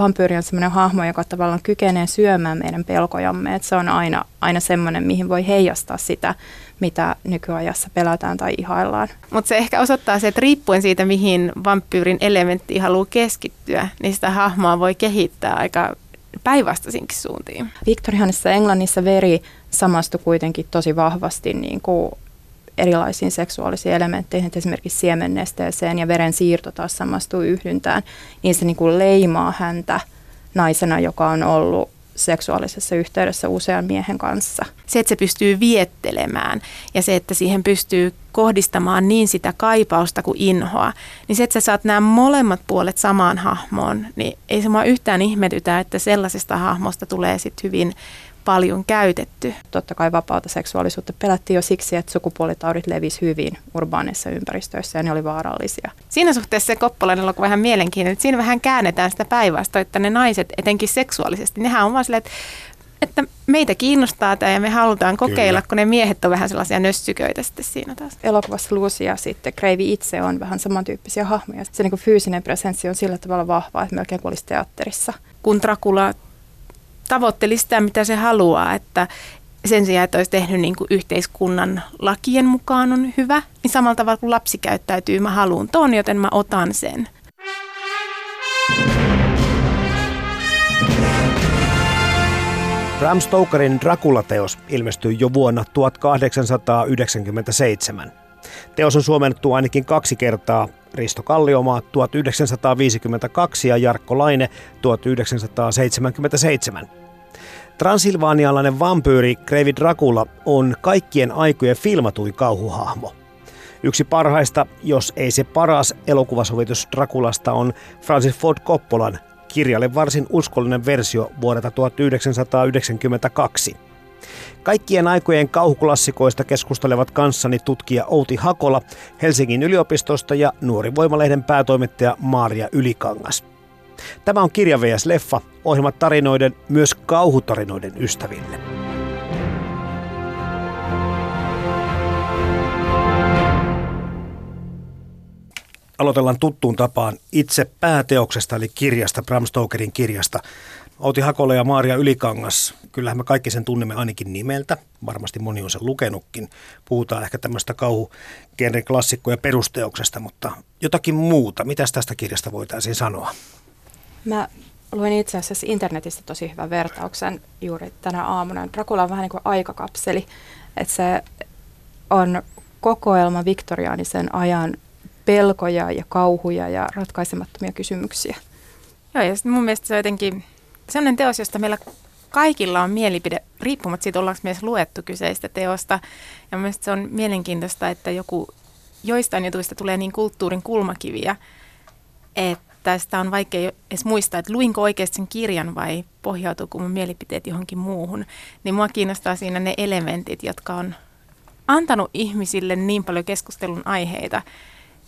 Vampyyri on sellainen hahmo, joka tavallaan kykenee syömään meidän pelkojamme. Että se on aina, aina semmoinen, mihin voi heijastaa sitä, mitä nykyajassa pelätään tai ihaillaan. Mutta se ehkä osoittaa se, että riippuen siitä, mihin vampyyrin elementti haluaa keskittyä, niin sitä hahmoa voi kehittää aika päinvastaisinkin suuntiin. Victorianissa Englannissa veri samastui kuitenkin tosi vahvasti niin kuin erilaisiin seksuaalisiin elementteihin, että esimerkiksi siemennesteeseen ja veren siirto taas samastuu yhdyntään, niin se niin kuin leimaa häntä naisena, joka on ollut seksuaalisessa yhteydessä usean miehen kanssa. Se, että se pystyy viettelemään ja se, että siihen pystyy kohdistamaan niin sitä kaipausta kuin inhoa, niin se, että sä saat nämä molemmat puolet samaan hahmoon, niin ei se mua yhtään ihmetytä, että sellaisesta hahmosta tulee sitten hyvin paljon käytetty. Totta kai vapaata seksuaalisuutta pelättiin jo siksi, että sukupuolitaudit levisi hyvin urbaaneissa ympäristöissä ja ne oli vaarallisia. Siinä suhteessa se Koppolan elokuva vähän mielenkiintoinen, että siinä vähän käännetään sitä päinvastoin, että ne naiset etenkin seksuaalisesti, nehän on vaan silleen, että että meitä kiinnostaa tämä ja me halutaan kokeilla, Kyllä. kun ne miehet on vähän sellaisia nössyköitä sitten siinä taas. Elokuvassa Lucy ja sitten Kreivi itse on vähän samantyyppisiä hahmoja. Se niin kuin fyysinen presenssi on sillä tavalla vahva, että melkein kuin olisi teatterissa. Kun Dracula tavoitteli sitä, mitä se haluaa, että sen sijaan, että olisi tehnyt niin kuin yhteiskunnan lakien mukaan on hyvä, niin samalla tavalla kuin lapsi käyttäytyy, mä haluan ton, joten mä otan sen. Bram Stokerin Dracula-teos ilmestyi jo vuonna 1897. Teos on suomennettu ainakin kaksi kertaa Risto Kalliomaa 1952 ja Jarkko Laine 1977. Transilvaanialainen vampyyri Krevi Dracula on kaikkien aikojen filmatuin kauhuhahmo. Yksi parhaista, jos ei se paras elokuvasovitus Draculasta on Francis Ford Coppolan kirjalle varsin uskollinen versio vuodelta 1992. Kaikkien aikojen kauhuklassikoista keskustelevat kanssani tutkija Outi Hakola Helsingin yliopistosta ja Nuori Voimalehden päätoimittaja Maaria Ylikangas. Tämä on Kirja vs. Leffa, ohjelmat tarinoiden, myös kauhutarinoiden ystäville. Aloitellaan tuttuun tapaan itse pääteoksesta, eli kirjasta, Bram Stokerin kirjasta. Outi Hakola ja Maaria Ylikangas, kyllähän me kaikki sen tunnemme ainakin nimeltä. Varmasti moni on sen lukenutkin. Puhutaan ehkä tämmöistä kauhugenren klassikkoja perusteoksesta, mutta jotakin muuta. Mitäs tästä kirjasta voitaisiin sanoa? Mä luin itse asiassa internetistä tosi hyvän vertauksen juuri tänä aamuna. Dracula on vähän niin kuin aikakapseli, että se on kokoelma viktoriaanisen ajan pelkoja ja kauhuja ja ratkaisemattomia kysymyksiä. Joo, ja mun mielestä se on jotenkin sellainen teos, josta meillä kaikilla on mielipide, riippumatta siitä, ollaanko me luettu kyseistä teosta. Ja mielestäni se on mielenkiintoista, että joku joistain jutuista tulee niin kulttuurin kulmakiviä, että sitä on vaikea edes muistaa, että luinko oikeasti sen kirjan vai pohjautuuko mun mielipiteet johonkin muuhun. Niin mua kiinnostaa siinä ne elementit, jotka on antanut ihmisille niin paljon keskustelun aiheita,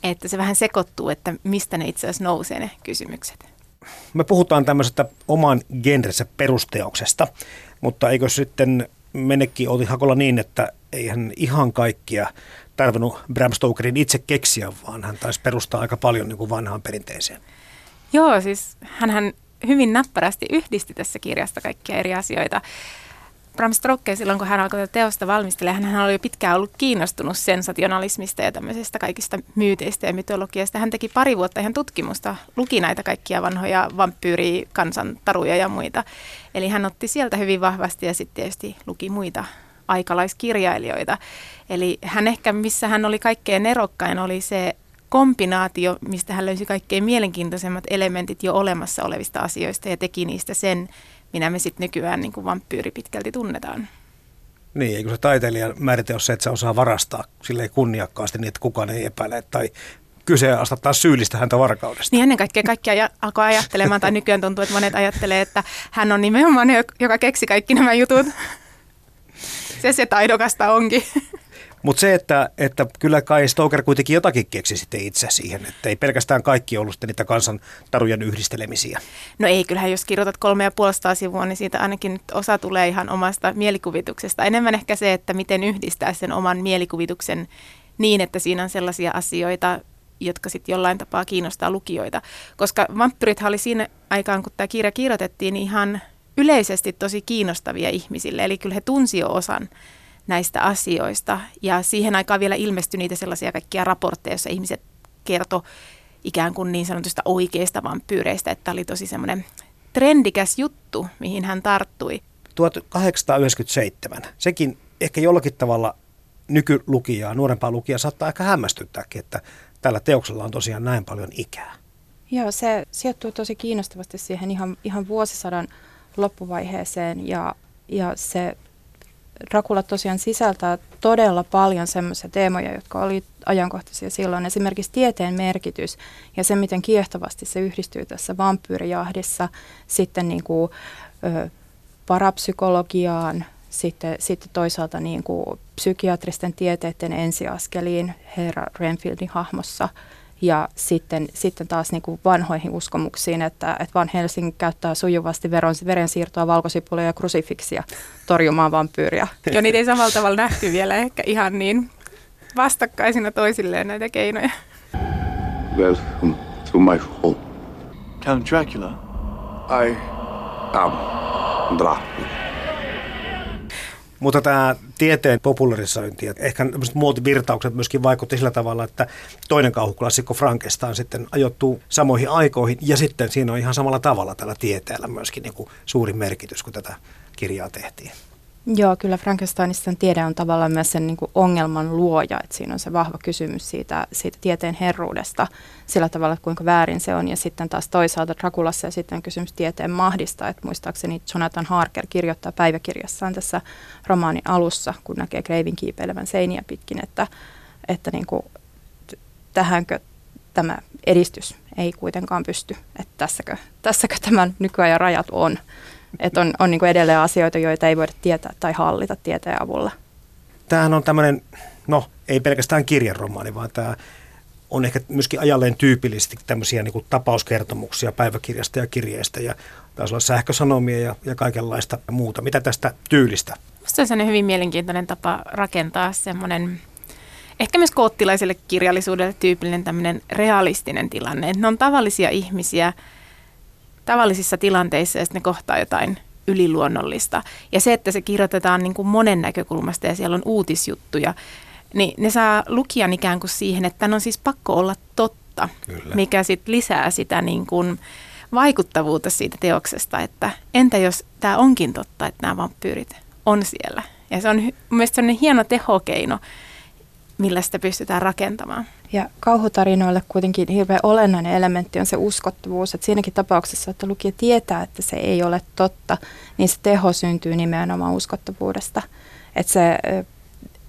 että se vähän sekoittuu, että mistä ne itse asiassa nousee ne kysymykset me puhutaan tämmöisestä oman genrensä perusteoksesta, mutta eikö sitten menekin oli Hakola niin, että eihän ihan kaikkia tarvinnut Bram Stokerin itse keksiä, vaan hän taisi perustaa aika paljon niin kuin vanhaan perinteeseen. Joo, siis hän hyvin näppärästi yhdisti tässä kirjasta kaikkia eri asioita. Bram Stoker silloin, kun hän alkoi tätä teosta valmistelemaan, hän oli jo pitkään ollut kiinnostunut sensationalismista ja tämmöisestä kaikista myyteistä ja mytologiasta. Hän teki pari vuotta ihan tutkimusta, luki näitä kaikkia vanhoja vampyyriä, kansantaruja ja muita. Eli hän otti sieltä hyvin vahvasti ja sitten tietysti luki muita aikalaiskirjailijoita. Eli hän ehkä, missä hän oli kaikkein erokkain, oli se kombinaatio, mistä hän löysi kaikkein mielenkiintoisemmat elementit jo olemassa olevista asioista ja teki niistä sen, minä me sitten nykyään niin kuin vampyyri pitkälti tunnetaan. Niin, eikö se taiteilijan määrite ole se, että se osaa varastaa silleen kunniakkaasti niin, että kukaan ei epäile tai kyseenalaistaa syyllistä häntä varkaudesta. Niin ennen kaikkea kaikki aj- alkoi ajattelemaan, tai nykyään tuntuu, että monet ajattelee, että hän on nimenomaan joka keksi kaikki nämä jutut. Se se taidokasta onkin. Mutta se, että, että kyllä kai Stoker kuitenkin jotakin keksi sitten itse siihen, että ei pelkästään kaikki ollut niitä kansan tarujen yhdistelemisiä. No ei, kyllähän jos kirjoitat kolme ja puolesta sivua, niin siitä ainakin nyt osa tulee ihan omasta mielikuvituksesta. Enemmän ehkä se, että miten yhdistää sen oman mielikuvituksen niin, että siinä on sellaisia asioita, jotka sitten jollain tapaa kiinnostaa lukijoita. Koska vampyrithan oli siinä aikaan, kun tämä kirja kirjoitettiin, ihan yleisesti tosi kiinnostavia ihmisille. Eli kyllä he tunsi jo osan näistä asioista. Ja siihen aikaan vielä ilmestyi niitä sellaisia kaikkia raportteja, joissa ihmiset kertoi ikään kuin niin sanotusta oikeista vampyyreistä, että oli tosi semmoinen trendikäs juttu, mihin hän tarttui. 1897. Sekin ehkä jollakin tavalla nykylukijaa, nuorempaa lukijaa saattaa ehkä hämmästyttääkin, että tällä teoksella on tosiaan näin paljon ikää. Joo, se sijoittuu tosi kiinnostavasti siihen ihan, ihan vuosisadan loppuvaiheeseen ja, ja se Dracula tosiaan sisältää todella paljon semmoisia teemoja, jotka oli ajankohtaisia silloin. Esimerkiksi tieteen merkitys ja se, miten kiehtovasti se yhdistyy tässä vampyyrijahdissa, sitten niin kuin, ö, parapsykologiaan, sitten, sitten toisaalta niin kuin psykiatristen tieteiden ensiaskeliin herra Renfieldin hahmossa – ja sitten, sitten taas niin kuin vanhoihin uskomuksiin, että, että Van Helsing käyttää sujuvasti veron, verensiirtoa, valkosipulia ja krusifiksia torjumaan vampyyriä. Joo, niitä ei samalla tavalla nähty vielä ehkä ihan niin vastakkaisina toisilleen näitä keinoja. Welcome to my home. Count Dracula? I am Dracula. Mutta tämä tieteen popularisointi ja ehkä muotivirtaukset myöskin vaikutti sillä tavalla, että toinen kauhuklassikko Frankenstein sitten ajoittuu samoihin aikoihin ja sitten siinä on ihan samalla tavalla tällä tieteellä myöskin niin kuin suuri merkitys, kun tätä kirjaa tehtiin. Joo, kyllä Frankensteinista tiede on tavallaan myös sen niin kuin ongelman luoja, että siinä on se vahva kysymys siitä, siitä tieteen herruudesta sillä tavalla, että kuinka väärin se on. Ja sitten taas toisaalta Drakulassa ja sitten kysymys tieteen mahdista, että muistaakseni Jonathan Harker kirjoittaa päiväkirjassaan tässä romaanin alussa, kun näkee Kreivin kiipeilevän seiniä pitkin, että, että niin kuin, tähänkö tämä edistys ei kuitenkaan pysty, että tässäkö, tässäkö tämän nykyajan rajat on. Että on, on niin edelleen asioita, joita ei voida tietää tai hallita tieteen avulla. Tämähän on tämmöinen, no ei pelkästään kirjaromaani, vaan tämä on ehkä myöskin ajalleen tyypillisesti tämmöisiä niin kuin tapauskertomuksia päiväkirjasta ja kirjeistä ja taisi olla sähkösanomia ja, ja kaikenlaista muuta. Mitä tästä tyylistä? Minusta se on hyvin mielenkiintoinen tapa rakentaa semmoinen ehkä myös koottilaiselle kirjallisuudelle tyypillinen tämmöinen realistinen tilanne. Että ne on tavallisia ihmisiä, tavallisissa tilanteissa ja sitten ne kohtaa jotain yliluonnollista. Ja se, että se kirjoitetaan niin kuin monen näkökulmasta ja siellä on uutisjuttuja, niin ne saa lukijan ikään kuin siihen, että tämän on siis pakko olla totta, Kyllä. mikä sitten lisää sitä niin kuin vaikuttavuutta siitä teoksesta, että entä jos tämä onkin totta, että nämä vampyyrit on siellä. Ja se on mielestäni hieno tehokeino, millä sitä pystytään rakentamaan. Ja kauhutarinoille kuitenkin hirveän olennainen elementti on se uskottavuus, että siinäkin tapauksessa, että lukija tietää, että se ei ole totta, niin se teho syntyy nimenomaan uskottavuudesta. Että se,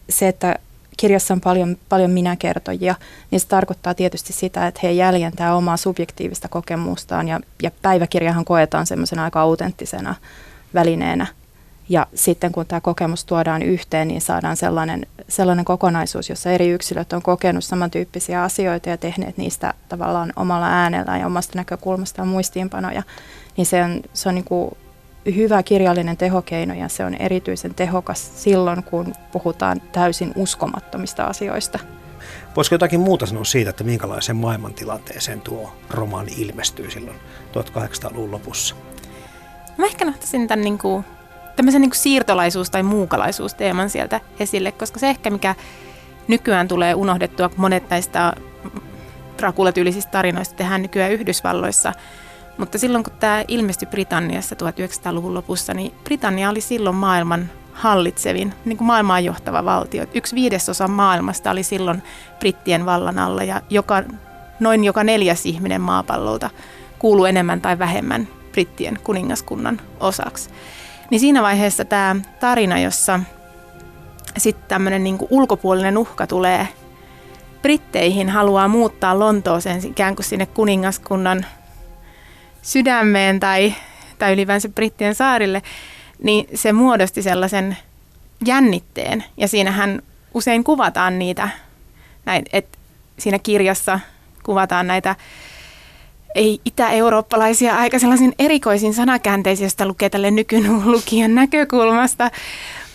se, että kirjassa on paljon, paljon minäkertojia, niin se tarkoittaa tietysti sitä, että he jäljentää omaa subjektiivista kokemustaan ja, ja päiväkirjahan koetaan semmoisena aika autenttisena välineenä – ja sitten kun tämä kokemus tuodaan yhteen, niin saadaan sellainen, sellainen kokonaisuus, jossa eri yksilöt on kokenut samantyyppisiä asioita ja tehneet niistä tavallaan omalla äänellään ja omasta näkökulmastaan muistiinpanoja. Niin se on, se on niin kuin hyvä kirjallinen tehokeino ja se on erityisen tehokas silloin, kun puhutaan täysin uskomattomista asioista. Voisiko jotakin muuta sanoa siitä, että minkälaiseen maailmantilanteeseen tuo romaani ilmestyy silloin 1800-luvun lopussa? Mä ehkä nähtäisin tämän niin kuin tämmöisen niin siirtolaisuus- tai muukalaisuusteeman sieltä esille, koska se ehkä mikä nykyään tulee unohdettua, monet näistä Dracula-tyylisistä tarinoista tehdään nykyään Yhdysvalloissa. Mutta silloin kun tämä ilmestyi Britanniassa 1900-luvun lopussa, niin Britannia oli silloin maailman hallitsevin, niin kuin maailmaan johtava valtio. Yksi viidesosa maailmasta oli silloin brittien vallan alla ja joka, noin joka neljäs ihminen maapallolta kuuluu enemmän tai vähemmän brittien kuningaskunnan osaksi. Niin siinä vaiheessa tämä tarina, jossa sitten tämmöinen niin ulkopuolinen uhka tulee Britteihin, haluaa muuttaa Lontooseen ikään kuin sinne kuningaskunnan sydämeen tai, tai ylipäänsä Brittien saarille, niin se muodosti sellaisen jännitteen. Ja siinähän usein kuvataan niitä, että siinä kirjassa kuvataan näitä ei itä-eurooppalaisia aika sellaisin erikoisin sanakäänteisiä, joista lukee tälle nykylukijan näkökulmasta.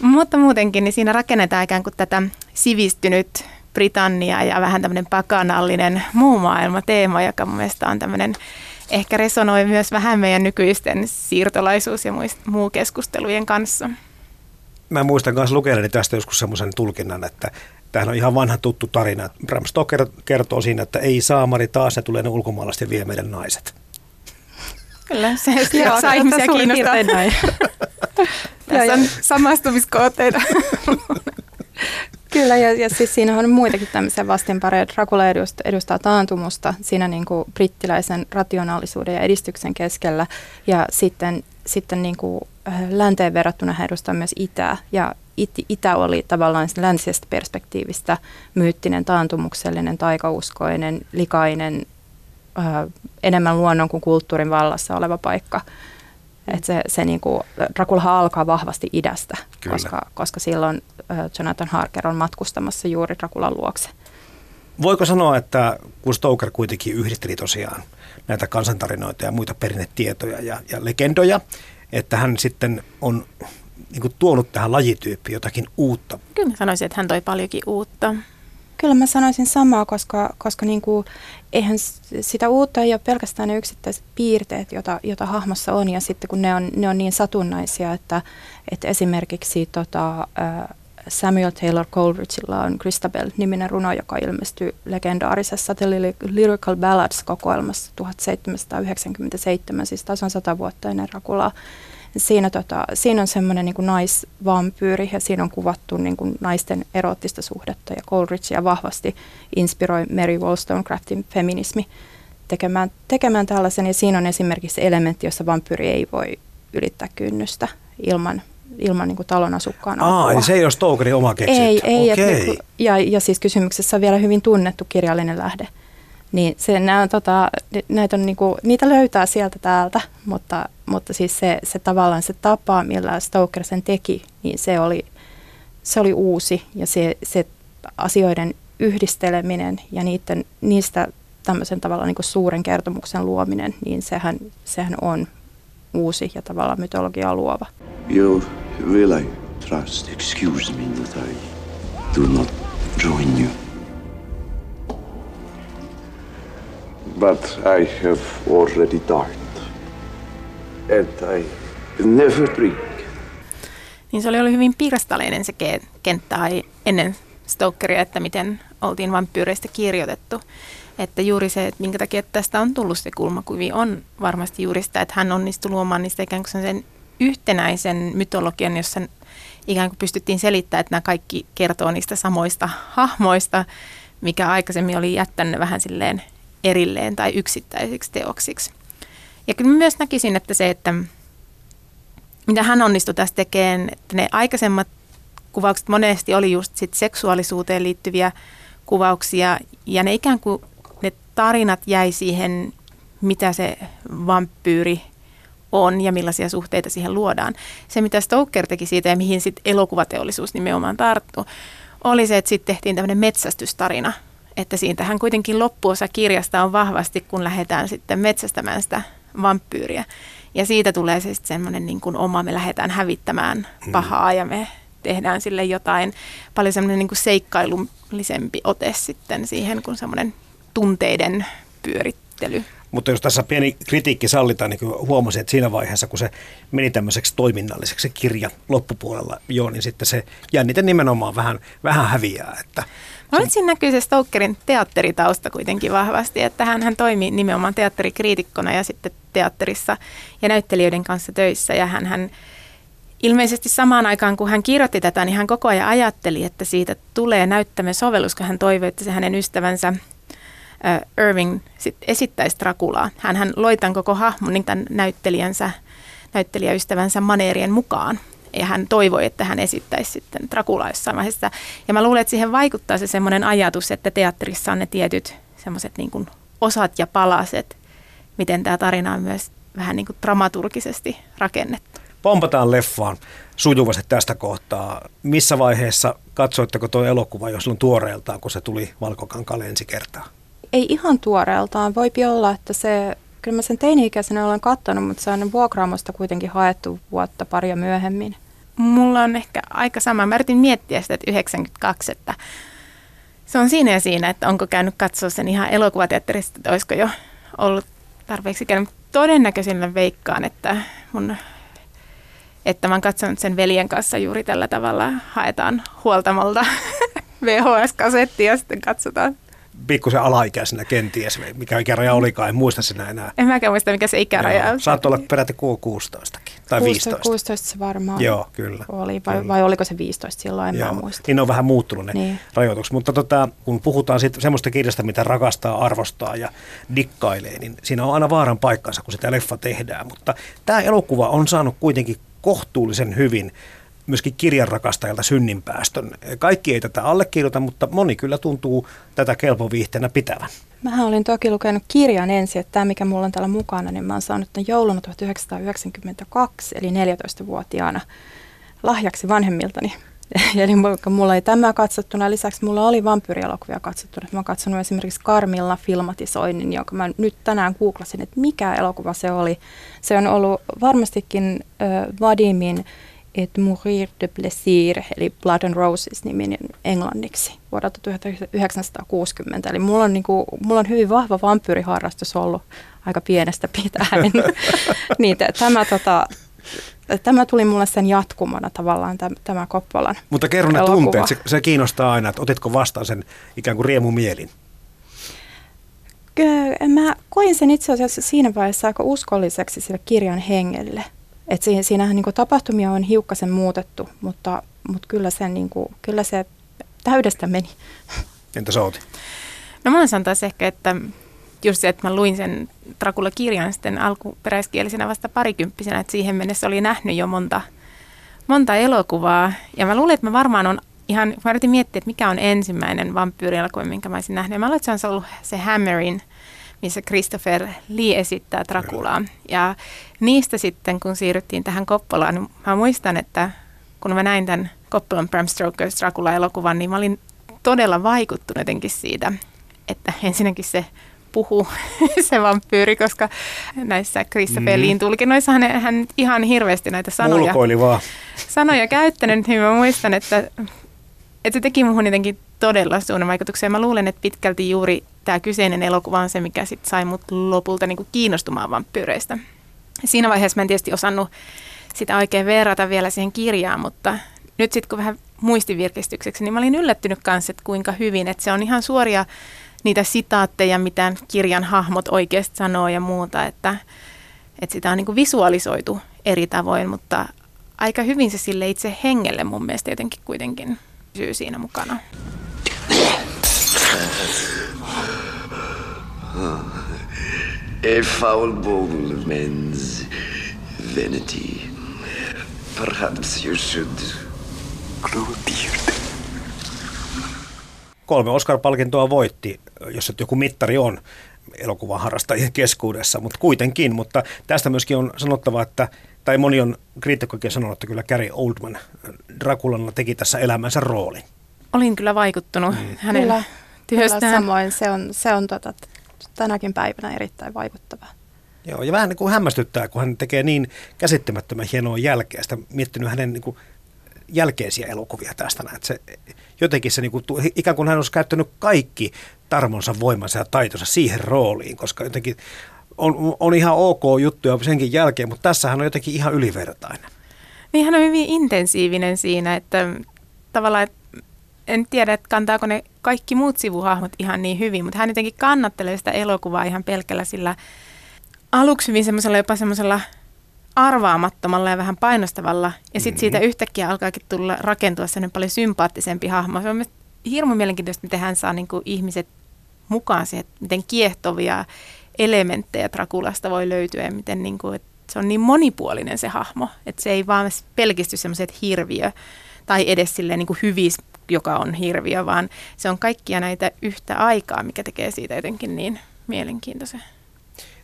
Mutta muutenkin niin siinä rakennetaan ikään kuin tätä sivistynyt Britannia ja vähän tämmöinen pakanallinen muu maailma teema, joka mun mielestä on tämmöinen ehkä resonoi myös vähän meidän nykyisten siirtolaisuus- ja muu keskustelujen kanssa. Mä muistan myös lukeneeni tästä joskus semmoisen tulkinnan, että Tämähän on ihan vanha tuttu tarina. Bram Stoker kertoo siinä, että ei saamari taas, ne tulee ne ulkomaalaiset ja vie meidän naiset. Kyllä, se saa ihmisiä kiinnostaa. Näin. Tässä on samastumiskohteita. Kyllä, ja, ja siis siinä on muitakin tämmöisiä vastinpareja. Dracula edustaa, edustaa taantumusta siinä niin kuin brittiläisen rationaalisuuden ja edistyksen keskellä, ja sitten, sitten niin kuin äh, länteen verrattuna hän edustaa myös itää, ja it, itä oli tavallaan läntisestä perspektiivistä myyttinen, taantumuksellinen, taikauskoinen, likainen, äh, enemmän luonnon kuin kulttuurin vallassa oleva paikka. Et se, se niinku, Dracula alkaa vahvasti idästä, koska, koska silloin Jonathan Harker on matkustamassa juuri Draculan luokse. Voiko sanoa, että kun Stoker kuitenkin yhdisteli tosiaan näitä kansantarinoita ja muita perinnetietoja ja, ja legendoja, että hän sitten on niin kuin tuonut tähän lajityyppiin jotakin uutta? Kyllä mä sanoisin, että hän toi paljonkin uutta. Kyllä mä sanoisin samaa, koska, koska niin kuin, eihän sitä uutta ei ole pelkästään ne yksittäiset piirteet, joita, joita hahmossa on, ja sitten kun ne on, ne on niin satunnaisia, että, että esimerkiksi tota, Samuel Taylor Coleridgeilla on Christabel-niminen runo, joka ilmestyi legendaarisessa The Lyrical Ballads-kokoelmassa 1797, siis tasan sata vuotta ennen Rakulaa siinä, tota, siinä on semmoinen niin naisvampyyri ja siinä on kuvattu niin kuin naisten eroottista suhdetta ja Coleridgea vahvasti inspiroi Mary Wollstonecraftin feminismi tekemään, tekemään tällaisen ja siinä on esimerkiksi elementti, jossa vampyyri ei voi ylittää kynnystä ilman ilman niin kuin talon asukkaan apua. Aa, eli se ei ole Stokerin oma keksintö. Ei, ei. Okay. Niin ja, ja siis kysymyksessä on vielä hyvin tunnettu kirjallinen lähde. Niin se, nämä on, tota, näitä on, niinku, niitä löytää sieltä täältä, mutta, mutta siis se, se tavallaan se tapa, millä Stoker sen teki, niin se oli, se oli uusi ja se, se asioiden yhdisteleminen ja niiden, niistä tämmöisen tavallaan niin suuren kertomuksen luominen, niin sehän, sehän on uusi ja tavallaan mytologiaa luova. You really trust, excuse me that I do not join you. But I have already dined. And I never drink. Niin se oli ollut hyvin pirstaleinen se kenttä ennen Stokeria, että miten oltiin vampyyreistä kirjoitettu. Että juuri se, että minkä takia tästä on tullut se kulmakuvi, on varmasti juuri sitä, että hän onnistui luomaan niistä ikään kuin sen yhtenäisen mytologian, jossa ikään kuin pystyttiin selittämään, että nämä kaikki kertoo niistä samoista hahmoista, mikä aikaisemmin oli jättänyt vähän silleen erilleen tai yksittäisiksi teoksiksi. Ja kyllä myös näkisin, että se, että mitä hän onnistui tässä tekemään, että ne aikaisemmat kuvaukset monesti oli just sit seksuaalisuuteen liittyviä kuvauksia ja ne ikään kuin ne tarinat jäi siihen, mitä se vampyyri on ja millaisia suhteita siihen luodaan. Se, mitä Stoker teki siitä ja mihin sitten elokuvateollisuus nimenomaan tarttu, oli se, että sitten tehtiin tämmöinen metsästystarina, että siitähän kuitenkin loppuosa kirjasta on vahvasti, kun lähdetään sitten metsästämään sitä vampyyriä. Ja siitä tulee se sitten semmoinen niin kuin oma, me lähdetään hävittämään hmm. pahaa ja me tehdään sille jotain paljon semmoinen niin kuin seikkailullisempi ote sitten siihen kuin semmoinen tunteiden pyörittely. Mutta jos tässä pieni kritiikki sallitaan, niin kyllä huomasin, että siinä vaiheessa, kun se meni tämmöiseksi toiminnalliseksi se kirja loppupuolella jo, niin sitten se jännite nimenomaan vähän, vähän häviää. Että Mä siinä näkyy se Stokerin teatteritausta kuitenkin vahvasti, että hän, hän toimi nimenomaan teatterikriitikkona ja sitten teatterissa ja näyttelijöiden kanssa töissä ja hän, hän ilmeisesti samaan aikaan, kun hän kirjoitti tätä, niin hän koko ajan ajatteli, että siitä tulee näyttämä sovellus, kun hän toivoi, että se hänen ystävänsä uh, Irving sit esittäisi Drakulaa. Hän, hän loi tämän koko hahmon niin tämän näyttelijänsä, näyttelijäystävänsä maneerien mukaan. Ja hän toivoi, että hän esittäisi sitten Drakulaa jossain vaiheessa. Ja mä luulen, että siihen vaikuttaa se semmoinen ajatus, että teatterissa on ne tietyt semmoiset niin kuin osat ja palaset, miten tämä tarina on myös vähän niin kuin dramaturgisesti rakennettu. Pompataan leffaan sujuvasti tästä kohtaa. Missä vaiheessa katsoitteko tuo elokuva jo silloin tuoreeltaan, kun se tuli Valkokankaalle ensi kertaa? Ei ihan tuoreeltaan. Voipi olla, että se, kyllä mä sen teini-ikäisenä olen katsonut, mutta se on vuokraamosta kuitenkin haettu vuotta paria myöhemmin. Mulla on ehkä aika sama. Mä yritin miettiä sitä, että 92, että se on siinä ja siinä, että onko käynyt katsoa sen ihan elokuvateatterista, että olisiko jo ollut tarpeeksi käynyt. Todennäköisin veikkaan, että mun että mä oon katsonut sen veljen kanssa juuri tällä tavalla, haetaan huoltamolta VHS-kasetti ja sitten katsotaan. Pikkusen alaikäisenä kenties, mikä ikäraja olikaan, en muista sinä enää. En mäkään muista, mikä se ikäraja on. Saat olla peräti 16 tai 15. 16 se varmaan Joo, kyllä. oli, vai, kyllä. vai oliko se 15 silloin, en Joo. mä muista. Niin on vähän muuttunut ne Niin. rajoitukset. Mutta tota, kun puhutaan sit semmoista kirjasta, mitä rakastaa, arvostaa ja dikkailee, niin siinä on aina vaaran paikkansa, kun sitä leffa tehdään. Mutta tämä elokuva on saanut kuitenkin kohtuullisen hyvin myöskin kirjan rakastajilta synninpäästön. Kaikki ei tätä allekirjoita, mutta moni kyllä tuntuu tätä kelpoviihteenä pitävän. Mähän olin toki lukenut kirjan ensin, että tämä mikä mulla on täällä mukana, niin mä oon saanut tämän jouluna 1992, eli 14-vuotiaana lahjaksi vanhemmiltani. Eli mulla ei tämä katsottuna, lisäksi mulla oli vampyyrielokuvia katsottuna. Mä oon katsonut esimerkiksi Karmilla filmatisoinnin, jonka mä nyt tänään googlasin, että mikä elokuva se oli. Se on ollut varmastikin äh, Vadimin Et mourir de plaisir, eli Blood and Roses niminen englanniksi vuodelta 1960. Eli mulla on, niinku, mulla on hyvin vahva vampyyriharrastus ollut aika pienestä pitäen. niin t- tämä, tota, tämä tuli mulle sen jatkumona tavallaan tämä, tämä Koppolan Mutta kerro ne tunteet, se, se kiinnostaa aina, että otitko vastaan sen ikään kuin riemumielin. Mä koin sen itse asiassa siinä vaiheessa aika uskolliseksi sille kirjan hengelle. Et siinä, siinähän niin tapahtumia on hiukkasen muutettu, mutta, mutta kyllä, sen, niin kuin, kyllä se täydestä meni. Entä Souti? No mä sanon taas ehkä, että just se, että mä luin sen Dracula-kirjan sitten alkuperäiskielisenä vasta parikymppisenä, että siihen mennessä oli nähnyt jo monta, monta elokuvaa. Ja mä luulen, että mä varmaan on ihan, mä yritin miettiä, että mikä on ensimmäinen vampyyrielokuva, minkä mä olisin nähnyt. Ja mä luulen, että se on ollut se Hammerin, missä Christopher Lee esittää Draculaa. Ja niistä sitten, kun siirryttiin tähän Koppolaan, niin mä muistan, että kun mä näin tämän Koppolan Bram Stoker's Dracula-elokuvan, niin mä olin todella vaikuttunut jotenkin siitä, että ensinnäkin se puhuu se vampyyri, koska näissä Christopher Leen tulkinnoissa hän, hän ihan hirveästi näitä sanoja, Mulkoili vaan. sanoja käyttänyt, niin mä muistan, että, että se teki muhun jotenkin todella suuren vaikutuksen. Mä luulen, että pitkälti juuri tämä kyseinen elokuva on se, mikä sit sai mut lopulta niin kuin kiinnostumaan vampyyreistä. Siinä vaiheessa mä en tietysti osannut sitä oikein verrata vielä siihen kirjaan, mutta nyt sitten kun vähän muistivirkistykseksi, niin mä olin yllättynyt kanssa, että kuinka hyvin, että se on ihan suoria niitä sitaatteja, mitä kirjan hahmot oikeasti sanoo ja muuta, että, että sitä on niin kuin visualisoitu eri tavoin, mutta aika hyvin se sille itse hengelle mun mielestä jotenkin kuitenkin pysyy siinä mukana. A foul bowl of men's vanity. Perhaps you should grow a beard. Kolme Oscar-palkintoa voitti, jos se joku mittari on elokuvan harrastajien keskuudessa, mutta kuitenkin. Mutta tästä myöskin on sanottava, että, tai moni on kriitikkokin sanonut, että kyllä Gary Oldman Draculalla teki tässä elämänsä roolin. Olin kyllä vaikuttunut mm. hänen Kyllä, Kyllä työstään. samoin se on, se on tota, tänäkin päivänä erittäin vaikuttava. Joo, ja vähän niin kuin hämmästyttää, kun hän tekee niin käsittämättömän hienoa jälkeä. Sitä miettinyt hänen niin kuin jälkeisiä elokuvia tästä. näin. Että se, jotenkin se niin kuin, ikään kuin hän olisi käyttänyt kaikki tarmonsa, voimansa ja taitonsa siihen rooliin, koska jotenkin on, on ihan ok juttuja senkin jälkeen, mutta tässähän on jotenkin ihan ylivertainen. Niin hän on hyvin intensiivinen siinä, että tavallaan että en tiedä, että kantaako ne kaikki muut sivuhahmot ihan niin hyvin, mutta hän jotenkin kannattelee sitä elokuvaa ihan pelkällä sillä aluksi hyvin semmoisella jopa semmoisella arvaamattomalla ja vähän painostavalla. Ja sitten siitä yhtäkkiä alkaakin tulla rakentua sellainen paljon sympaattisempi hahmo. Se on mielestäni hirmu mielenkiintoista, miten hän saa niin kuin ihmiset mukaan siihen, miten kiehtovia elementtejä Trakulasta voi löytyä ja miten niin kuin, että se on niin monipuolinen se hahmo, että se ei vaan pelkisty semmoiset hirviö tai edes silleen niin kuin hyvis, joka on hirviö, vaan se on kaikkia näitä yhtä aikaa, mikä tekee siitä jotenkin niin mielenkiintoisen.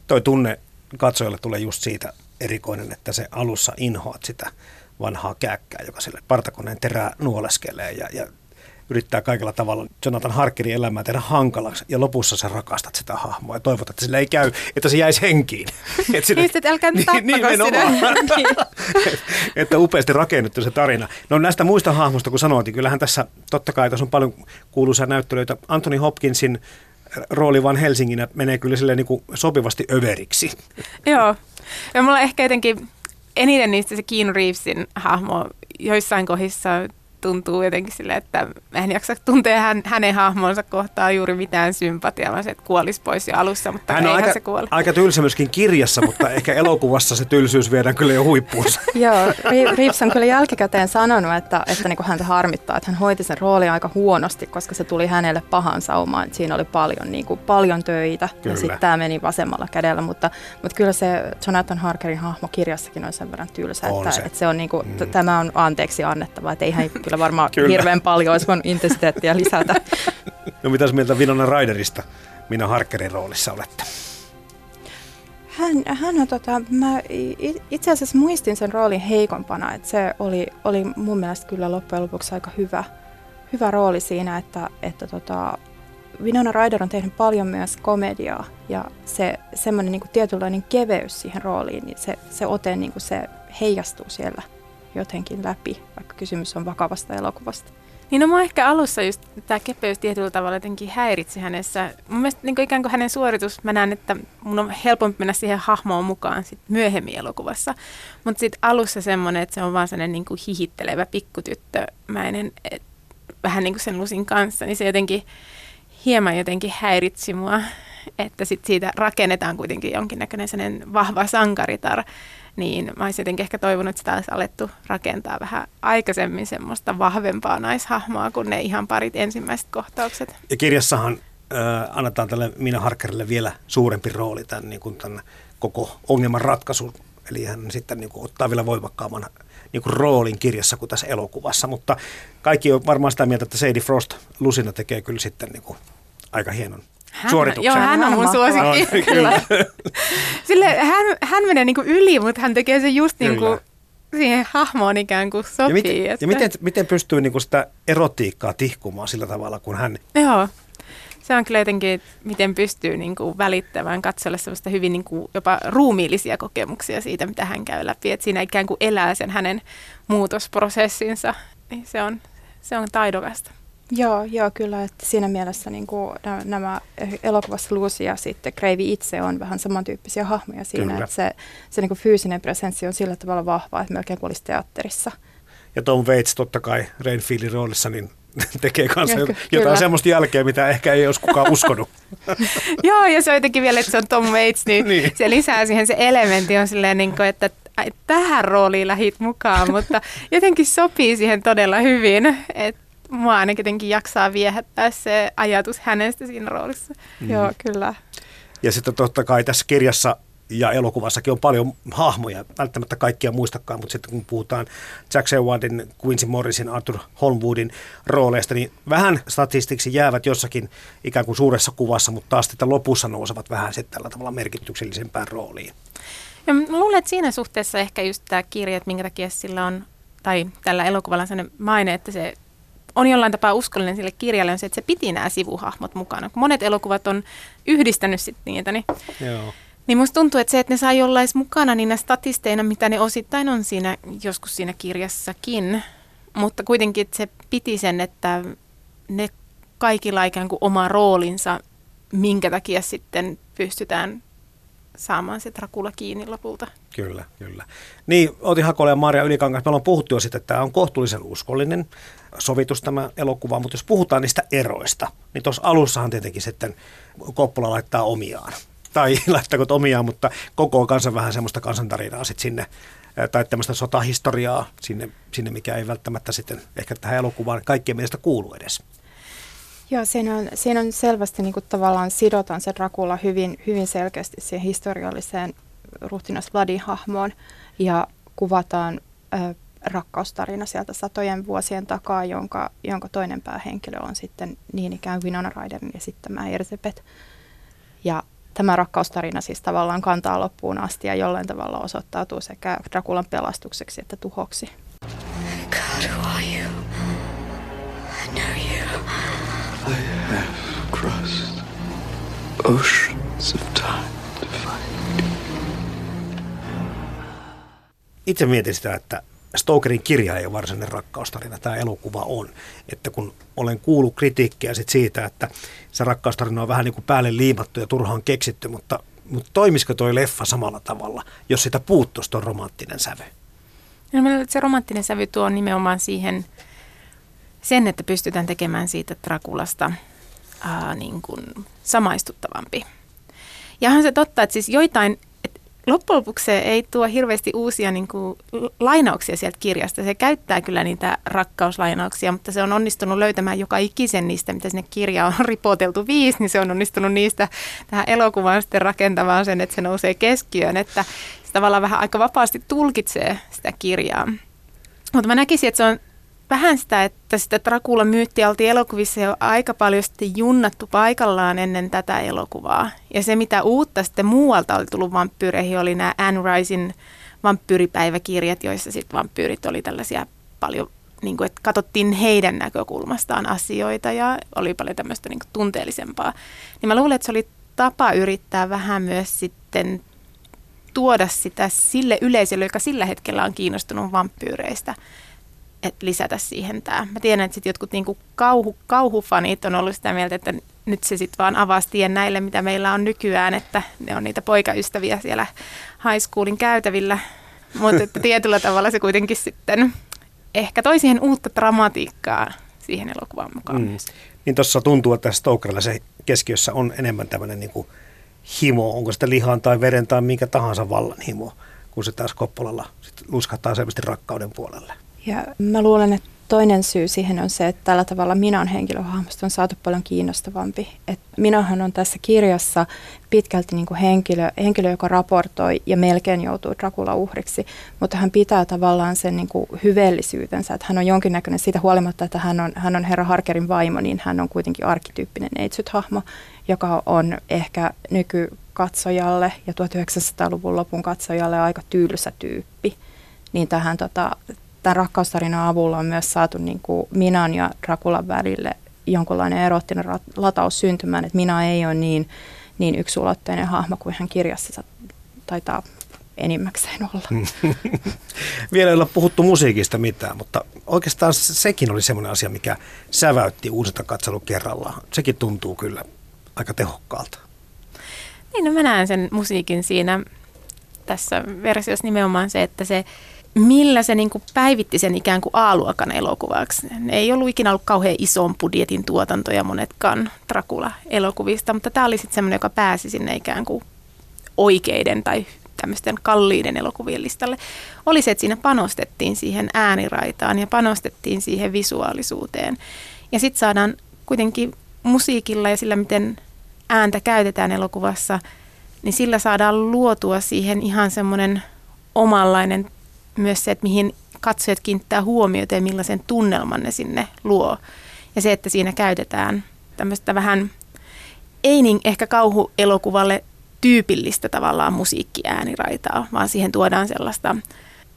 Toi tunne katsojalle tulee just siitä erikoinen, että se alussa inhoat sitä vanhaa kääkkää, joka sille partakoneen terää nuoleskelee ja, ja yrittää kaikella tavalla Jonathan Harkerin elämää tehdä hankalaksi ja lopussa sä rakastat sitä hahmoa ja toivot, että sille ei käy, että se jäisi henkiin. Et sinne, Just, että älkää nyt niin, niin, että upeasti rakennettu se tarina. No näistä muista hahmoista, kun sanoit, niin kyllähän tässä totta kai tässä on paljon kuuluisia näyttelyitä. Anthony Hopkinsin rooli vaan Helsinginä menee kyllä silleen niin kuin sopivasti överiksi. Joo. Ja mulla ehkä jotenkin eniten niistä se Keanu Reevesin hahmo joissain kohdissa tuntuu jotenkin silleen, että en jaksa tuntea hän, hänen hahmonsa kohtaa juuri mitään sympatiaa, vaan se, että kuolisi pois jo alussa, mutta hän on aika, se kuoli. aika tylsä myöskin kirjassa, mutta ehkä elokuvassa se tylsyys viedään kyllä jo huippuunsa. Joo, Reeves on kyllä jälkikäteen sanonut, että, että niin kuin häntä harmittaa, että hän hoiti sen roolin aika huonosti, koska se tuli hänelle pahan saumaan, että siinä oli paljon, niin kuin, paljon töitä kyllä. ja sitten tämä meni vasemmalla kädellä, mutta, mutta kyllä se Jonathan Harkerin hahmo kirjassakin on sen verran tylsä, on että, se. että se on niin kuin, mm. tämä on anteeksi annettava, että ei hän kyllä kyllä varmaan kyllä. hirveän paljon olisi voinut intensiteettiä lisätä. No mitäs mieltä Vinona Raiderista Minä Harkerin roolissa olette? Hän, hän on, tota, mä itse asiassa muistin sen roolin heikompana, että se oli, oli mun mielestä kyllä loppujen lopuksi aika hyvä, hyvä rooli siinä, että, että tota, Winona Ryder on tehnyt paljon myös komediaa ja se semmoinen niin tietynlainen keveys siihen rooliin, niin se, se ote niin kuin se heijastuu siellä jotenkin läpi, vaikka kysymys on vakavasta elokuvasta. Niin no mua ehkä alussa just tämä kepeys tietyllä tavalla jotenkin häiritsi hänessä. Mun mielestä niin ikään kuin hänen suoritus, mä näen, että mun on helpompi mennä siihen hahmoon mukaan sit myöhemmin elokuvassa. Mutta sitten alussa semmoinen, että se on vaan sellainen niin kuin hihittelevä pikkutyttömäinen, et, vähän niin kuin sen lusin kanssa, niin se jotenkin hieman jotenkin häiritsi mua. Että sitten siitä rakennetaan kuitenkin jonkinnäköinen sellainen vahva sankaritar niin mä olisin jotenkin ehkä toivonut, että sitä olisi alettu rakentaa vähän aikaisemmin semmoista vahvempaa naishahmoa kuin ne ihan parit ensimmäiset kohtaukset. Ja kirjassahan äh, annetaan tälle Mina Harkerille vielä suurempi rooli tämän, niin kuin tämän koko ongelman ratkaisun. Eli hän sitten niin kuin, ottaa vielä voimakkaamman niin kuin roolin kirjassa kuin tässä elokuvassa. Mutta kaikki on varmaan sitä mieltä, että Sadie Frost Lusina tekee kyllä sitten niin kuin aika hienon hän, suorituksen. Joo, hän on mun suosikki. No, kyllä. Sille, hän, hän menee niin kuin yli, mutta hän tekee sen just niin kuin siihen hahmoon ikään kuin sopii. Ja miten, että... ja miten, miten pystyy niin kuin sitä erotiikkaa tihkumaan sillä tavalla kuin hän? Joo. Se on kyllä jotenkin, miten pystyy niin kuin välittämään katsojalle sellaista hyvin niin kuin jopa ruumiillisia kokemuksia siitä, mitä hän käy läpi. Että siinä ikään kuin elää sen hänen muutosprosessinsa. Niin se on, se on taidokasta. Joo, joo, kyllä. Että siinä mielessä niin kuin nämä elokuvassa Lucy ja sitten Kreivi itse on vähän samantyyppisiä hahmoja siinä, kyllä. että se, se niin kuin fyysinen presenssi on sillä tavalla vahva, että melkein kuin olisi teatterissa. Ja Tom Waits totta kai Rainfieldin roolissa niin tekee kanssa ja, jotain semmoista jälkeä, mitä ehkä ei olisi kukaan uskonut. Joo, ja se on jotenkin vielä, että se on Tom Waits, niin, niin. se lisää siihen se elementti on silleen, niin kuin, että tähän rooliin lähit mukaan, mutta jotenkin sopii siihen todella hyvin. Että mua ainakin jotenkin jaksaa viehättää se ajatus hänestä siinä roolissa. Mm. Joo, kyllä. Ja sitten totta kai tässä kirjassa ja elokuvassakin on paljon hahmoja, välttämättä kaikkia muistakaan, mutta sitten kun puhutaan Jack Sewardin, Quincy Morrisin, Arthur Holmwoodin rooleista, niin vähän statistiksi jäävät jossakin ikään kuin suuressa kuvassa, mutta taas sitten lopussa nousevat vähän sitten tällä tavalla merkityksellisempään rooliin. Ja mä luulen, että siinä suhteessa ehkä just tämä kirja, että minkä takia sillä on, tai tällä elokuvalla on sellainen maine, että se on jollain tapaa uskollinen sille kirjalle on se, että se piti nämä sivuhahmot mukana. Kun monet elokuvat on yhdistänyt sit niitä, niin, Joo. niin musta tuntuu, että se, että ne saa jollain mukana niinä statisteina, mitä ne osittain on siinä, joskus siinä kirjassakin, mutta kuitenkin että se piti sen, että ne kaikilla ikään kuin oma roolinsa, minkä takia sitten pystytään saamaan se Dracula kiinni lopulta. Kyllä, kyllä. Niin, Oti Hakola ja Maria Ylikangas, me ollaan puhuttu jo siitä, että tämä on kohtuullisen uskollinen sovitus tämä elokuva, mutta jos puhutaan niistä eroista, niin tuossa alussahan tietenkin sitten Koppola laittaa omiaan. Tai laittaako omiaan, mutta koko kansan vähän semmoista kansantarinaa sitten sinne tai tämmöistä sotahistoriaa sinne, sinne, mikä ei välttämättä sitten ehkä tähän elokuvaan kaikkien mielestä kuulu edes. Joo, siinä on, siinä on selvästi niin kuin tavallaan sidotaan se Dracula hyvin, hyvin selkeästi siihen historialliseen ruhtinas Vladin hahmoon ja kuvataan ö, rakkaustarina sieltä satojen vuosien takaa, jonka, jonka toinen päähenkilö on sitten niin ikään Winona Ryderin esittämä Erzebet. Ja tämä rakkaustarina siis tavallaan kantaa loppuun asti ja jollain tavalla osoittautuu sekä Drakulan pelastukseksi että tuhoksi. God, who are you? I know you. I have crossed oceans of time to find you. Itse mietin sitä, että Stokerin kirja ei ole varsinainen rakkaustarina, tämä elokuva on. Että kun olen kuullut kritiikkiä sit siitä, että se rakkaustarina on vähän niin kuin päälle liimattu ja turhaan keksitty, mutta, mutta toimisiko toi leffa samalla tavalla, jos sitä puuttuisi tuon romanttinen sävy? No, se romanttinen sävy tuo nimenomaan siihen sen, että pystytään tekemään siitä Drakulasta ää, niin kuin samaistuttavampi. Ja on se totta, että siis joitain loppujen lopuksi se ei tuo hirveästi uusia niin kuin, lainauksia sieltä kirjasta. Se käyttää kyllä niitä rakkauslainauksia, mutta se on onnistunut löytämään joka ikisen niistä, mitä sinne kirjaan on ripoteltu viisi, niin se on onnistunut niistä tähän elokuvaan sitten rakentamaan sen, että se nousee keskiöön, että se tavallaan vähän aika vapaasti tulkitsee sitä kirjaa. Mutta mä näkisin, että se on vähän sitä, että sitä Dracula myyttiä oltiin elokuvissa jo aika paljon sitten junnattu paikallaan ennen tätä elokuvaa. Ja se, mitä uutta sitten muualta oli tullut vampyyreihin, oli nämä Anne Ricein vampyyripäiväkirjat, joissa sitten vampyyrit oli tällaisia paljon, niin kuin, että katsottiin heidän näkökulmastaan asioita ja oli paljon tämmöistä niin kuin, tunteellisempaa. Niin mä luulen, että se oli tapa yrittää vähän myös sitten tuoda sitä sille yleisölle, joka sillä hetkellä on kiinnostunut vampyyreistä että lisätä siihen tämä. Mä tiedän, että sit jotkut niinku kauhu, kauhufanit on ollut sitä mieltä, että nyt se sitten vaan avasi tien näille, mitä meillä on nykyään, että ne on niitä poikaystäviä siellä high schoolin käytävillä. Mutta tietyllä tavalla se kuitenkin sitten ehkä toi siihen uutta dramatiikkaa siihen elokuvaan mukaan mm. Niin tuossa tuntuu, että Stokerilla se keskiössä on enemmän tämmöinen niin himo, onko sitä lihan tai veren tai minkä tahansa vallan himo, kun se taas Koppolalla sit luskahtaa selvästi rakkauden puolelle. Ja mä luulen, että toinen syy siihen on se, että tällä tavalla Minan henkilöhahmosta on saatu paljon kiinnostavampi. Et Minahan on tässä kirjassa pitkälti niin kuin henkilö, henkilö, joka raportoi ja melkein joutuu Dracula uhriksi, mutta hän pitää tavallaan sen niin kuin hyveellisyytensä, että hän on jonkinnäköinen siitä huolimatta, että hän on, hän on herra Harkerin vaimo, niin hän on kuitenkin arkkityyppinen neitsyt-hahmo, joka on ehkä nykykatsojalle ja 1900-luvun lopun katsojalle aika tylsä tyyppi niin tähän tota, tämän rakkaustarinan avulla on myös saatu niin kuin Minan ja Drakulan välille jonkunlainen erottinen lataus syntymään, että Mina ei ole niin, niin yksulotteinen hahmo kuin hän kirjassa taitaa enimmäkseen olla. Vielä ei ole puhuttu musiikista mitään, mutta oikeastaan sekin oli semmoinen asia, mikä säväytti uusinta katselu kerrallaan. Sekin tuntuu kyllä aika tehokkaalta. Niin, no mä näen sen musiikin siinä tässä versiossa nimenomaan se, että se millä se niin kuin päivitti sen ikään kuin A-luokan elokuvaksi. Ei ollut ikinä ollut kauhean ison budjetin tuotantoja monetkaan Dracula-elokuvista, mutta tämä oli sitten semmoinen, joka pääsi sinne ikään kuin oikeiden tai tämmöisten kalliiden elokuvien listalle, oli se, että siinä panostettiin siihen ääniraitaan ja panostettiin siihen visuaalisuuteen. Ja sitten saadaan kuitenkin musiikilla ja sillä, miten ääntä käytetään elokuvassa, niin sillä saadaan luotua siihen ihan semmoinen omanlainen myös se, että mihin katsojat kiinnittää huomiota ja millaisen tunnelman ne sinne luo. Ja se, että siinä käytetään tämmöistä vähän, ei niin ehkä kauhuelokuvalle tyypillistä tavallaan musiikkiääniraitaa, vaan siihen tuodaan sellaista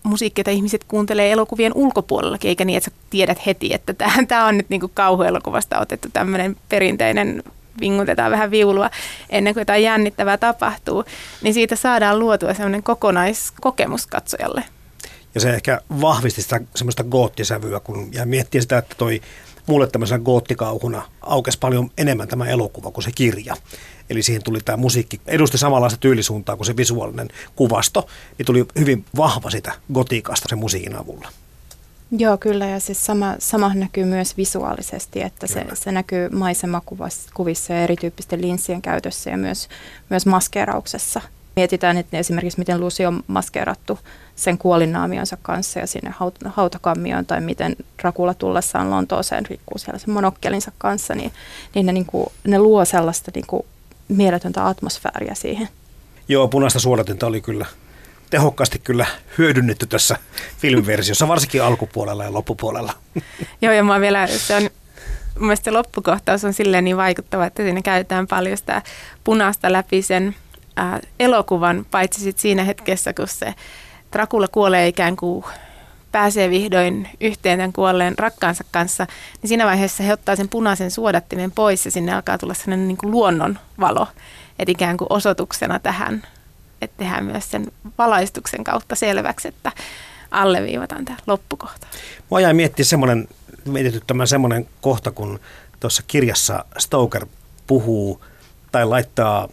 musiikkia, jota ihmiset kuuntelee elokuvien ulkopuolellakin, eikä niin, että sä tiedät heti, että tämä on nyt niinku kauhuelokuvasta otettu tämmöinen perinteinen vingutetaan vähän viulua ennen kuin jotain jännittävää tapahtuu, niin siitä saadaan luotua semmoinen kokonaiskokemus katsojalle. Ja se ehkä vahvisti sitä semmoista goottisävyä, kun ja miettii sitä, että toi mulle tämmöisenä goottikauhuna aukesi paljon enemmän tämä elokuva kuin se kirja. eli siihen tuli tämä musiikki, edusti samanlaista tyylisuuntaa kuin se visuaalinen kuvasto, niin tuli hyvin vahva sitä gotiikasta sen musiikin avulla. Joo, kyllä, ja siis sama, sama näkyy myös visuaalisesti, että se, se näkyy maisemakuvissa ja erityyppisten linssien käytössä ja myös, myös maskeerauksessa. Mietitään että esimerkiksi, miten Lucy on maskeerattu sen kuolinnaamionsa kanssa ja sinne haut- hautakammioon, tai miten Rakula tullessaan Lontooseen rikkuu siellä sen monokkelinsa kanssa, niin, niin ne, niin kuin, ne luo sellaista niin kuin, mieletöntä atmosfääriä siihen. Joo, punaista suodatinta oli kyllä tehokkaasti kyllä hyödynnetty tässä filmiversiossa, varsinkin alkupuolella ja loppupuolella. Joo, ja mä vielä, se on, mun se loppukohtaus on silleen niin vaikuttava, että siinä käytetään paljon sitä punaista läpi sen ää, elokuvan, paitsi sit siinä hetkessä, kun se Dracula kuolee ikään kuin pääsee vihdoin yhteen tämän kuolleen rakkaansa kanssa, niin siinä vaiheessa he ottaa sen punaisen suodattimen pois ja sinne alkaa tulla sellainen niin kuin luonnonvalo, että ikään kuin osoituksena tähän että tehdään myös sen valaistuksen kautta selväksi, että alleviivataan tämä loppukohta. Mua jäi miettiä semmoinen, mietityttämään semmoinen kohta, kun tuossa kirjassa Stoker puhuu tai laittaa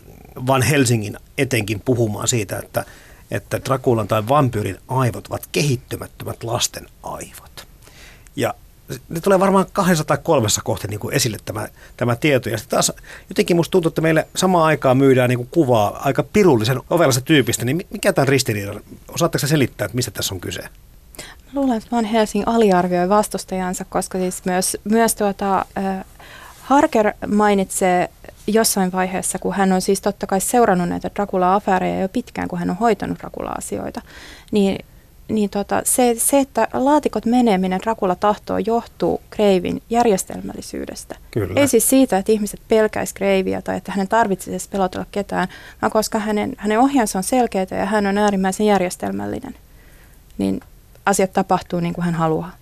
Van Helsingin etenkin puhumaan siitä, että, että Drakulan tai vampyyrin aivot ovat kehittymättömät lasten aivot. Ja ne tulee varmaan kahdessa tai kolmessa kohti niin kuin esille tämä, tämä tieto. Ja sitten taas jotenkin musta tuntuu, että meille samaan aikaan myydään niin kuin kuvaa aika pirullisen ovellasta tyypistä. Niin mikä tämä ristiriita? Osaatteko selittää, että mistä tässä on kyse? Mä luulen, että Van Helsing aliarvioi vastustajansa, koska siis myös, myös tuota, äh, Harker mainitsee jossain vaiheessa, kun hän on siis totta kai seurannut näitä Dracula-afääreja jo pitkään, kun hän on hoitanut Dracula-asioita, niin niin tota, se, se, että laatikot menee, minne Dracula tahtoo, johtuu Kreivin järjestelmällisyydestä. Kyllä. Ei siis siitä, että ihmiset pelkäis Kreiviä tai että hänen tarvitsisi pelotella ketään, vaan koska hänen, hänen ohjansa on selkeitä ja hän on äärimmäisen järjestelmällinen, niin asiat tapahtuu niin kuin hän haluaa.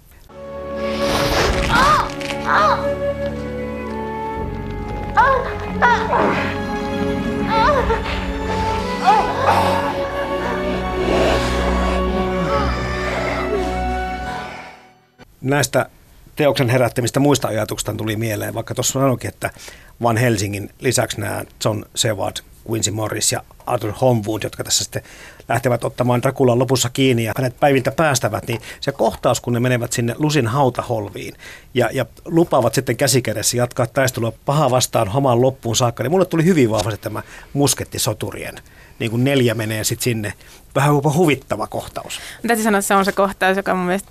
Näistä teoksen herättämistä muista ajatuksista tuli mieleen, vaikka tuossa sanoikin, että Van Helsingin lisäksi nämä John Seward, Quincy Morris ja Arthur Homewood, jotka tässä sitten lähtevät ottamaan Drakulan lopussa kiinni ja hänet päiviltä päästävät, niin se kohtaus, kun ne menevät sinne Lusin hautaholviin ja, ja lupaavat sitten käsikädessä jatkaa taistelua paha vastaan hamaan loppuun saakka, niin mulle tuli hyvin vahvasti tämä muskettisoturien niin kuin neljä menee sitten sinne. Vähän jopa huvittava kohtaus. Täytyy sanoa, että se on se kohtaus, joka mun mielestä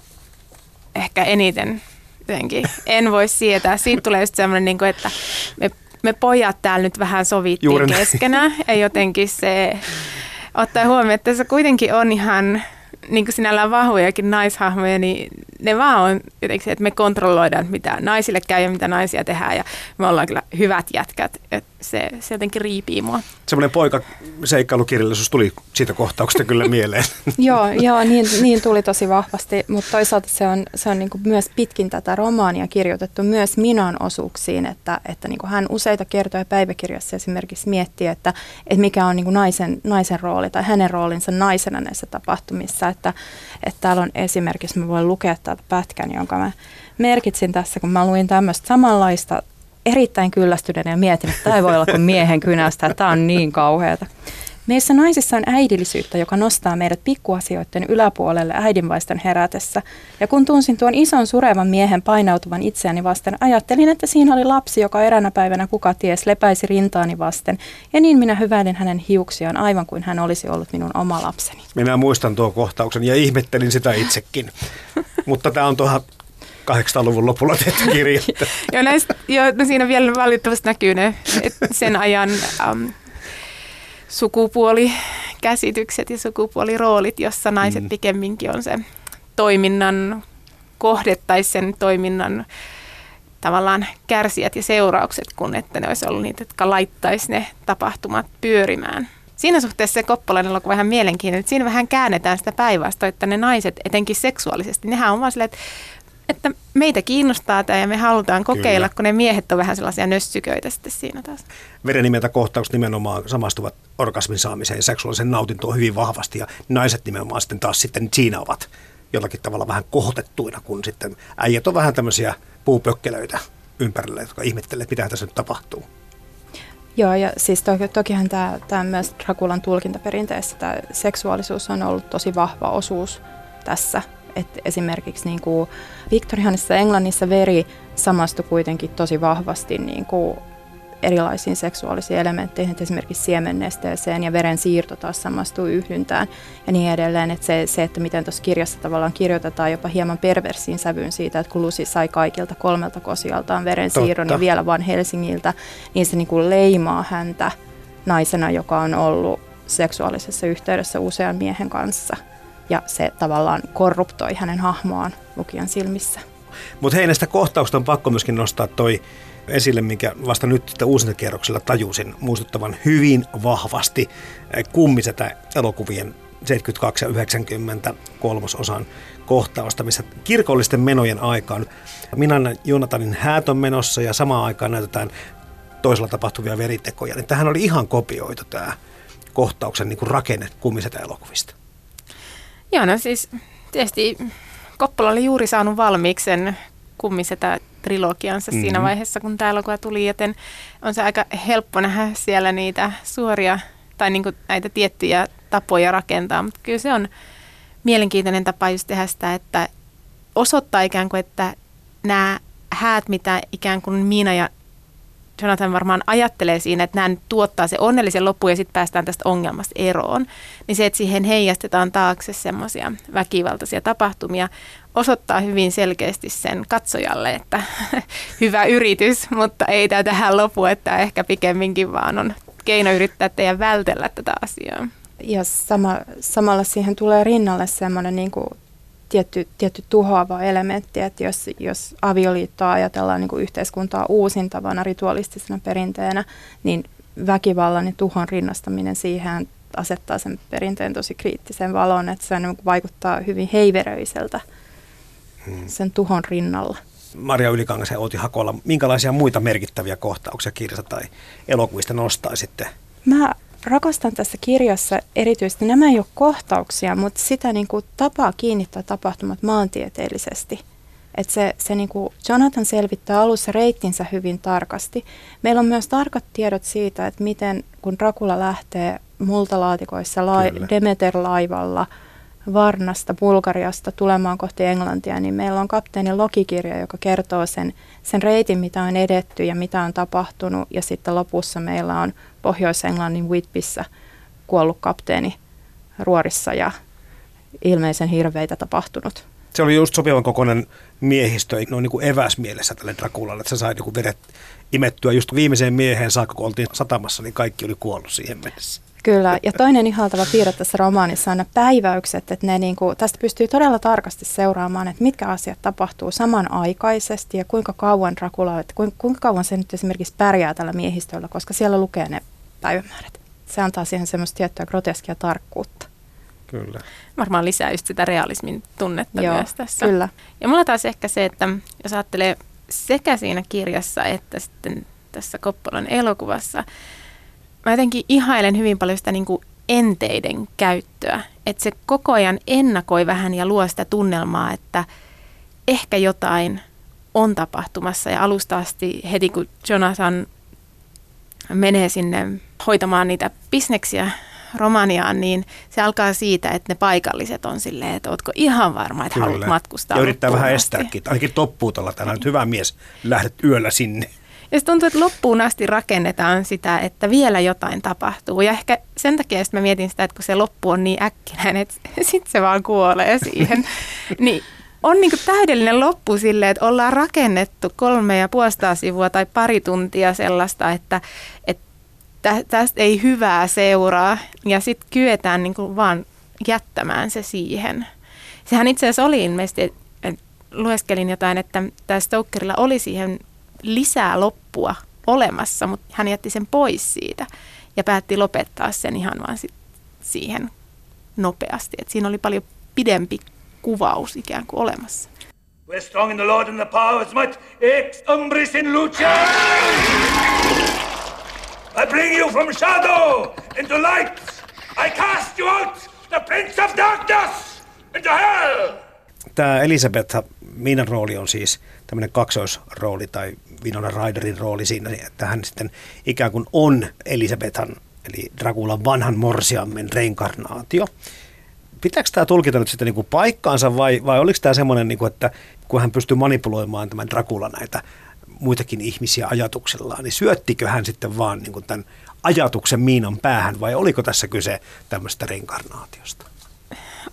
ehkä eniten jotenkin en voi sietää. Siitä tulee just semmoinen, niin että me, me pojat täällä nyt vähän sovittiin Juuri keskenään. Ja jotenkin se, ottaa huomioon, että se kuitenkin on ihan niin kuin sinällään vahvojakin naishahmoja, niin ne vaan on jotenkin se, että me kontrolloidaan, mitä naisille käy ja mitä naisia tehdään. Ja me ollaan kyllä hyvät jätkät. Että se, se jotenkin riipii mua. Semmoinen poika seikkailukirjallisuus tuli siitä kohtauksesta kyllä mieleen. joo, joo niin, niin, tuli tosi vahvasti, mutta toisaalta se on, se on niin myös pitkin tätä romaania kirjoitettu myös Minan osuuksiin, että, että niin hän useita kertoja päiväkirjassa esimerkiksi miettii, että, että mikä on niin naisen, naisen rooli tai hänen roolinsa naisena näissä tapahtumissa. Että, että täällä on esimerkiksi, mä voin lukea täältä pätkän, jonka mä merkitsin tässä, kun mä luin tämmöistä samanlaista erittäin kyllästyneen ja mietin, että tämä ei voi olla kuin miehen kynästä, tämä on niin kauheata. Meissä naisissa on äidillisyyttä, joka nostaa meidät pikkuasioiden yläpuolelle äidinvaiston herätessä. Ja kun tunsin tuon ison surevan miehen painautuvan itseäni vasten, ajattelin, että siinä oli lapsi, joka eränä päivänä kuka ties lepäisi rintaani vasten. Ja niin minä hyväilin hänen hiuksiaan aivan kuin hän olisi ollut minun oma lapseni. Minä muistan tuon kohtauksen ja ihmettelin sitä itsekin. Mutta tämä on tuohon 800-luvun lopulla tehty kirja. joo, näistä, jo, no siinä vielä valitettavasti näkyy ne sen ajan um, sukupuolikäsitykset ja sukupuoliroolit, jossa naiset mm. pikemminkin on se toiminnan kohde tai sen toiminnan tavallaan kärsijät ja seuraukset, kun että ne olisi ollut niitä, jotka laittaisi ne tapahtumat pyörimään. Siinä suhteessa se Koppolan elokuva vähän mielenkiintoinen, että siinä vähän käännetään sitä päinvastoin, että ne naiset, etenkin seksuaalisesti, nehän on vaan silleen, että että meitä kiinnostaa tämä ja me halutaan kokeilla, Kyllä. kun ne miehet on vähän sellaisia nössyköitä sitten siinä taas. Verenimeltä kohtaukset nimenomaan samastuvat orgasmin saamiseen ja seksuaalisen nautintoon hyvin vahvasti ja naiset nimenomaan sitten taas sitten siinä ovat jollakin tavalla vähän kohotettuina, kun sitten äijät on vähän tämmöisiä puupökkelöitä ympärillä, jotka ihmettelee, mitä tässä nyt tapahtuu. Joo, ja siis to, tokihan tämä, tämä myös Drakulan tulkintaperinteessä tämä seksuaalisuus on ollut tosi vahva osuus tässä. Et esimerkiksi niin kuin Victorianissa Englannissa veri samastui kuitenkin tosi vahvasti niin kuin erilaisiin seksuaalisiin elementteihin, esimerkiksi siemennesteeseen ja veren siirto taas samastuu yhdyntään ja niin edelleen. Että se, se, että miten tuossa kirjassa tavallaan kirjoitetaan jopa hieman perversiin sävyyn siitä, että kun Lucy sai kaikilta kolmelta kosialtaan veren siirron ja vielä vain Helsingiltä, niin se niin kuin leimaa häntä naisena, joka on ollut seksuaalisessa yhteydessä usean miehen kanssa. Ja se tavallaan korruptoi hänen hahmoaan lukijan silmissä. Mutta hei, näistä kohtauksista on pakko myöskin nostaa toi esille, minkä vasta nyt sitten uusintakierroksella tajusin muistuttavan hyvin vahvasti kummisetä elokuvien 72 ja 90 kolmososan kohtausta, missä kirkollisten menojen aikaan minä Jonathanin häät on menossa ja samaan aikaan näytetään toisella tapahtuvia veritekoja. Niin tähän oli ihan kopioitu tämä kohtauksen niin kuin rakenne kummisetä elokuvista. Joo, no siis tietysti Koppola oli juuri saanut valmiiksi sen kummisetä trilogiansa mm-hmm. siinä vaiheessa, kun tämä elokuva tuli, joten on se aika helppo nähdä siellä niitä suoria tai niin kuin näitä tiettyjä tapoja rakentaa, mutta kyllä se on mielenkiintoinen tapa just tehdä sitä, että osoittaa ikään kuin, että nämä häät, mitä ikään kuin Miina ja Jonathan varmaan ajattelee siinä, että nämä tuottaa se onnellisen loppu ja sitten päästään tästä ongelmasta eroon, niin se, että siihen heijastetaan taakse semmoisia väkivaltaisia tapahtumia, osoittaa hyvin selkeästi sen katsojalle, että hyvä yritys, mutta ei tämä tähän lopu, että ehkä pikemminkin vaan on keino yrittää teidän vältellä tätä asiaa. Ja sama, samalla siihen tulee rinnalle semmoinen niin kuin tietty, tietty tuhoava elementti, että jos, jos avioliittoa ajatellaan niin kuin yhteiskuntaa uusintavana ritualistisena perinteenä, niin väkivallan ja tuhon rinnastaminen siihen asettaa sen perinteen tosi kriittiseen valoon, että se niin vaikuttaa hyvin heiveröiseltä hmm. sen tuhon rinnalla. Maria Ylikangas ja Outi Hakola, minkälaisia muita merkittäviä kohtauksia kirjasta tai elokuvista nostaisitte? Mä rakastan tässä kirjassa erityisesti, nämä ei ole kohtauksia, mutta sitä niin kuin tapaa kiinnittää tapahtumat maantieteellisesti. Että se, se niin kuin Jonathan selvittää alussa reittinsä hyvin tarkasti. Meillä on myös tarkat tiedot siitä, että miten kun Dracula lähtee multalaatikoissa la- Demeter-laivalla Varnasta, Bulgariasta tulemaan kohti Englantia, niin meillä on kapteeni Lokikirja, joka kertoo sen, sen reitin, mitä on edetty ja mitä on tapahtunut. Ja sitten lopussa meillä on Pohjois-Englannin Whitbissä kuollut kapteeni ruorissa ja ilmeisen hirveitä tapahtunut. Se oli just sopivan kokoinen miehistö, noin niin kuin eväsmielessä tälle Drakulalle, että se sai niin kuin veret imettyä just viimeiseen mieheen saakka, kun oltiin satamassa, niin kaikki oli kuollut siihen mennessä. Kyllä, ja toinen ihaltava piirre tässä romaanissa on ne päiväykset, että ne niin kuin, tästä pystyy todella tarkasti seuraamaan, että mitkä asiat tapahtuu samanaikaisesti ja kuinka kauan Dracula, että kuinka kauan se nyt esimerkiksi pärjää tällä miehistöllä, koska siellä lukee ne päivämäärät. Se antaa siihen semmoista tiettyä groteskia tarkkuutta. Kyllä. Varmaan lisää just sitä realismin tunnetta Joo, myös tässä. Kyllä. Ja mulla taas ehkä se, että jos ajattelee sekä siinä kirjassa että sitten tässä Koppolan elokuvassa, mä jotenkin ihailen hyvin paljon sitä niin kuin enteiden käyttöä. Että se koko ajan ennakoi vähän ja luo sitä tunnelmaa, että ehkä jotain on tapahtumassa. Ja alusta asti heti kun Jonathan menee sinne hoitamaan niitä bisneksiä Romaniaan, niin se alkaa siitä, että ne paikalliset on silleen, että ootko ihan varma, että Kyllä. haluat matkustaa Ja yrittää vähän estääkin. Ainakin toppuutella tänään, että hyvä mies, lähdet yöllä sinne. Ja tuntuu, että loppuun asti rakennetaan sitä, että vielä jotain tapahtuu. Ja ehkä sen takia mä mietin sitä, että kun se loppu on niin äkkinäinen, että sitten se vaan kuolee siihen. niin on niin kuin täydellinen loppu sille, että ollaan rakennettu kolme ja puolesta sivua tai pari tuntia sellaista, että, että tästä ei hyvää seuraa. Ja sitten kyetään niin kuin vaan jättämään se siihen. Sehän itse asiassa oli ilmeisesti, että lueskelin jotain, että tämä Stokerilla oli siihen lisää loppua olemassa, mutta hän jätti sen pois siitä ja päätti lopettaa sen ihan vaan sit siihen nopeasti. Et siinä oli paljon pidempi kuvaus ikään kuin olemassa. We're strong in the Lord and the power of might. Ex umbris in luce! I bring you from shadow into light. I cast you out, the prince of darkness, into hell! Tämä Elisabeth Miinan rooli on siis tämmöinen kaksoisrooli tai Winona Ryderin rooli siinä, että hän sitten ikään kuin on Elisabethan, eli Draculan vanhan morsiammen reinkarnaatio. Pitääkö tämä tulkita nyt sitten niin kuin paikkaansa vai, vai oliko tämä semmoinen, niin kuin, että kun hän pystyy manipuloimaan tämän Dracula näitä muitakin ihmisiä ajatuksellaan, niin syöttikö hän sitten vaan niin kuin tämän ajatuksen Miinan päähän vai oliko tässä kyse tämmöistä reinkarnaatiosta?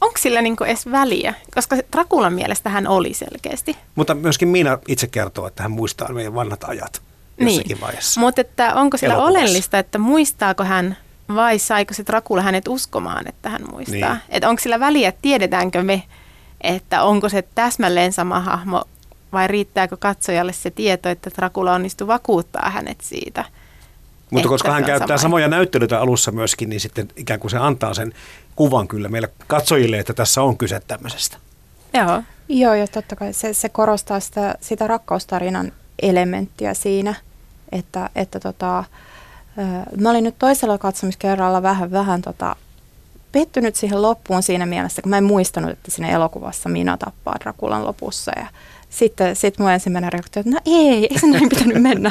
Onko sillä niin edes väliä? Koska Drakulan mielestä hän oli selkeästi. Mutta myöskin Miina itse kertoo, että hän muistaa meidän vanhat ajat jossakin niin. vaiheessa. Mutta että onko sillä Elokuvassa. oleellista, että muistaako hän vai saiko se Dracula hänet uskomaan, että hän muistaa? Niin. Että onko sillä väliä, tiedetäänkö me, että onko se täsmälleen sama hahmo vai riittääkö katsojalle se tieto, että Dracula onnistuu vakuuttaa hänet siitä? Mutta koska hän käyttää sama. samoja näyttelyitä alussa myöskin, niin sitten ikään kuin se antaa sen kuvan kyllä meille katsojille, että tässä on kyse tämmöisestä. Joo. Joo, ja totta kai se, se korostaa sitä, sitä rakkaustarinan elementtiä siinä, että, että tota, mä olin nyt toisella katsomiskerralla vähän, vähän tota, pettynyt siihen loppuun siinä mielessä, kun mä en muistanut, että siinä elokuvassa Mina tappaa Drakulan lopussa ja sitten sit mun ensimmäinen reaktio, että no ei, ei se näin pitänyt mennä.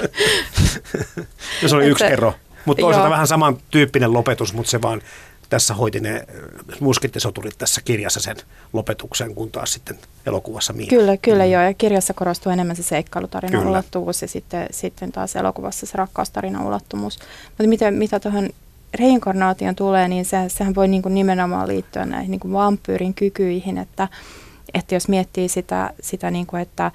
no se oli yksi ero. Mutta toisaalta joo. vähän samantyyppinen lopetus, mutta se vaan tässä hoiti ne äh, muskittisoturit tässä kirjassa sen lopetuksen, kun taas sitten elokuvassa Miina. Kyllä, kyllä mm. joo, ja kirjassa korostuu enemmän se seikkailutarina kyllä. ulottuvuus ja sitten, sitten taas elokuvassa se rakkaustarina ulottuvuus. Mutta mitä, mitä tuohon reinkarnaation tulee, niin se, sehän voi niin kuin nimenomaan liittyä näihin niin kuin vampyyrin kykyihin, että, että jos miettii sitä, sitä niin kuin, että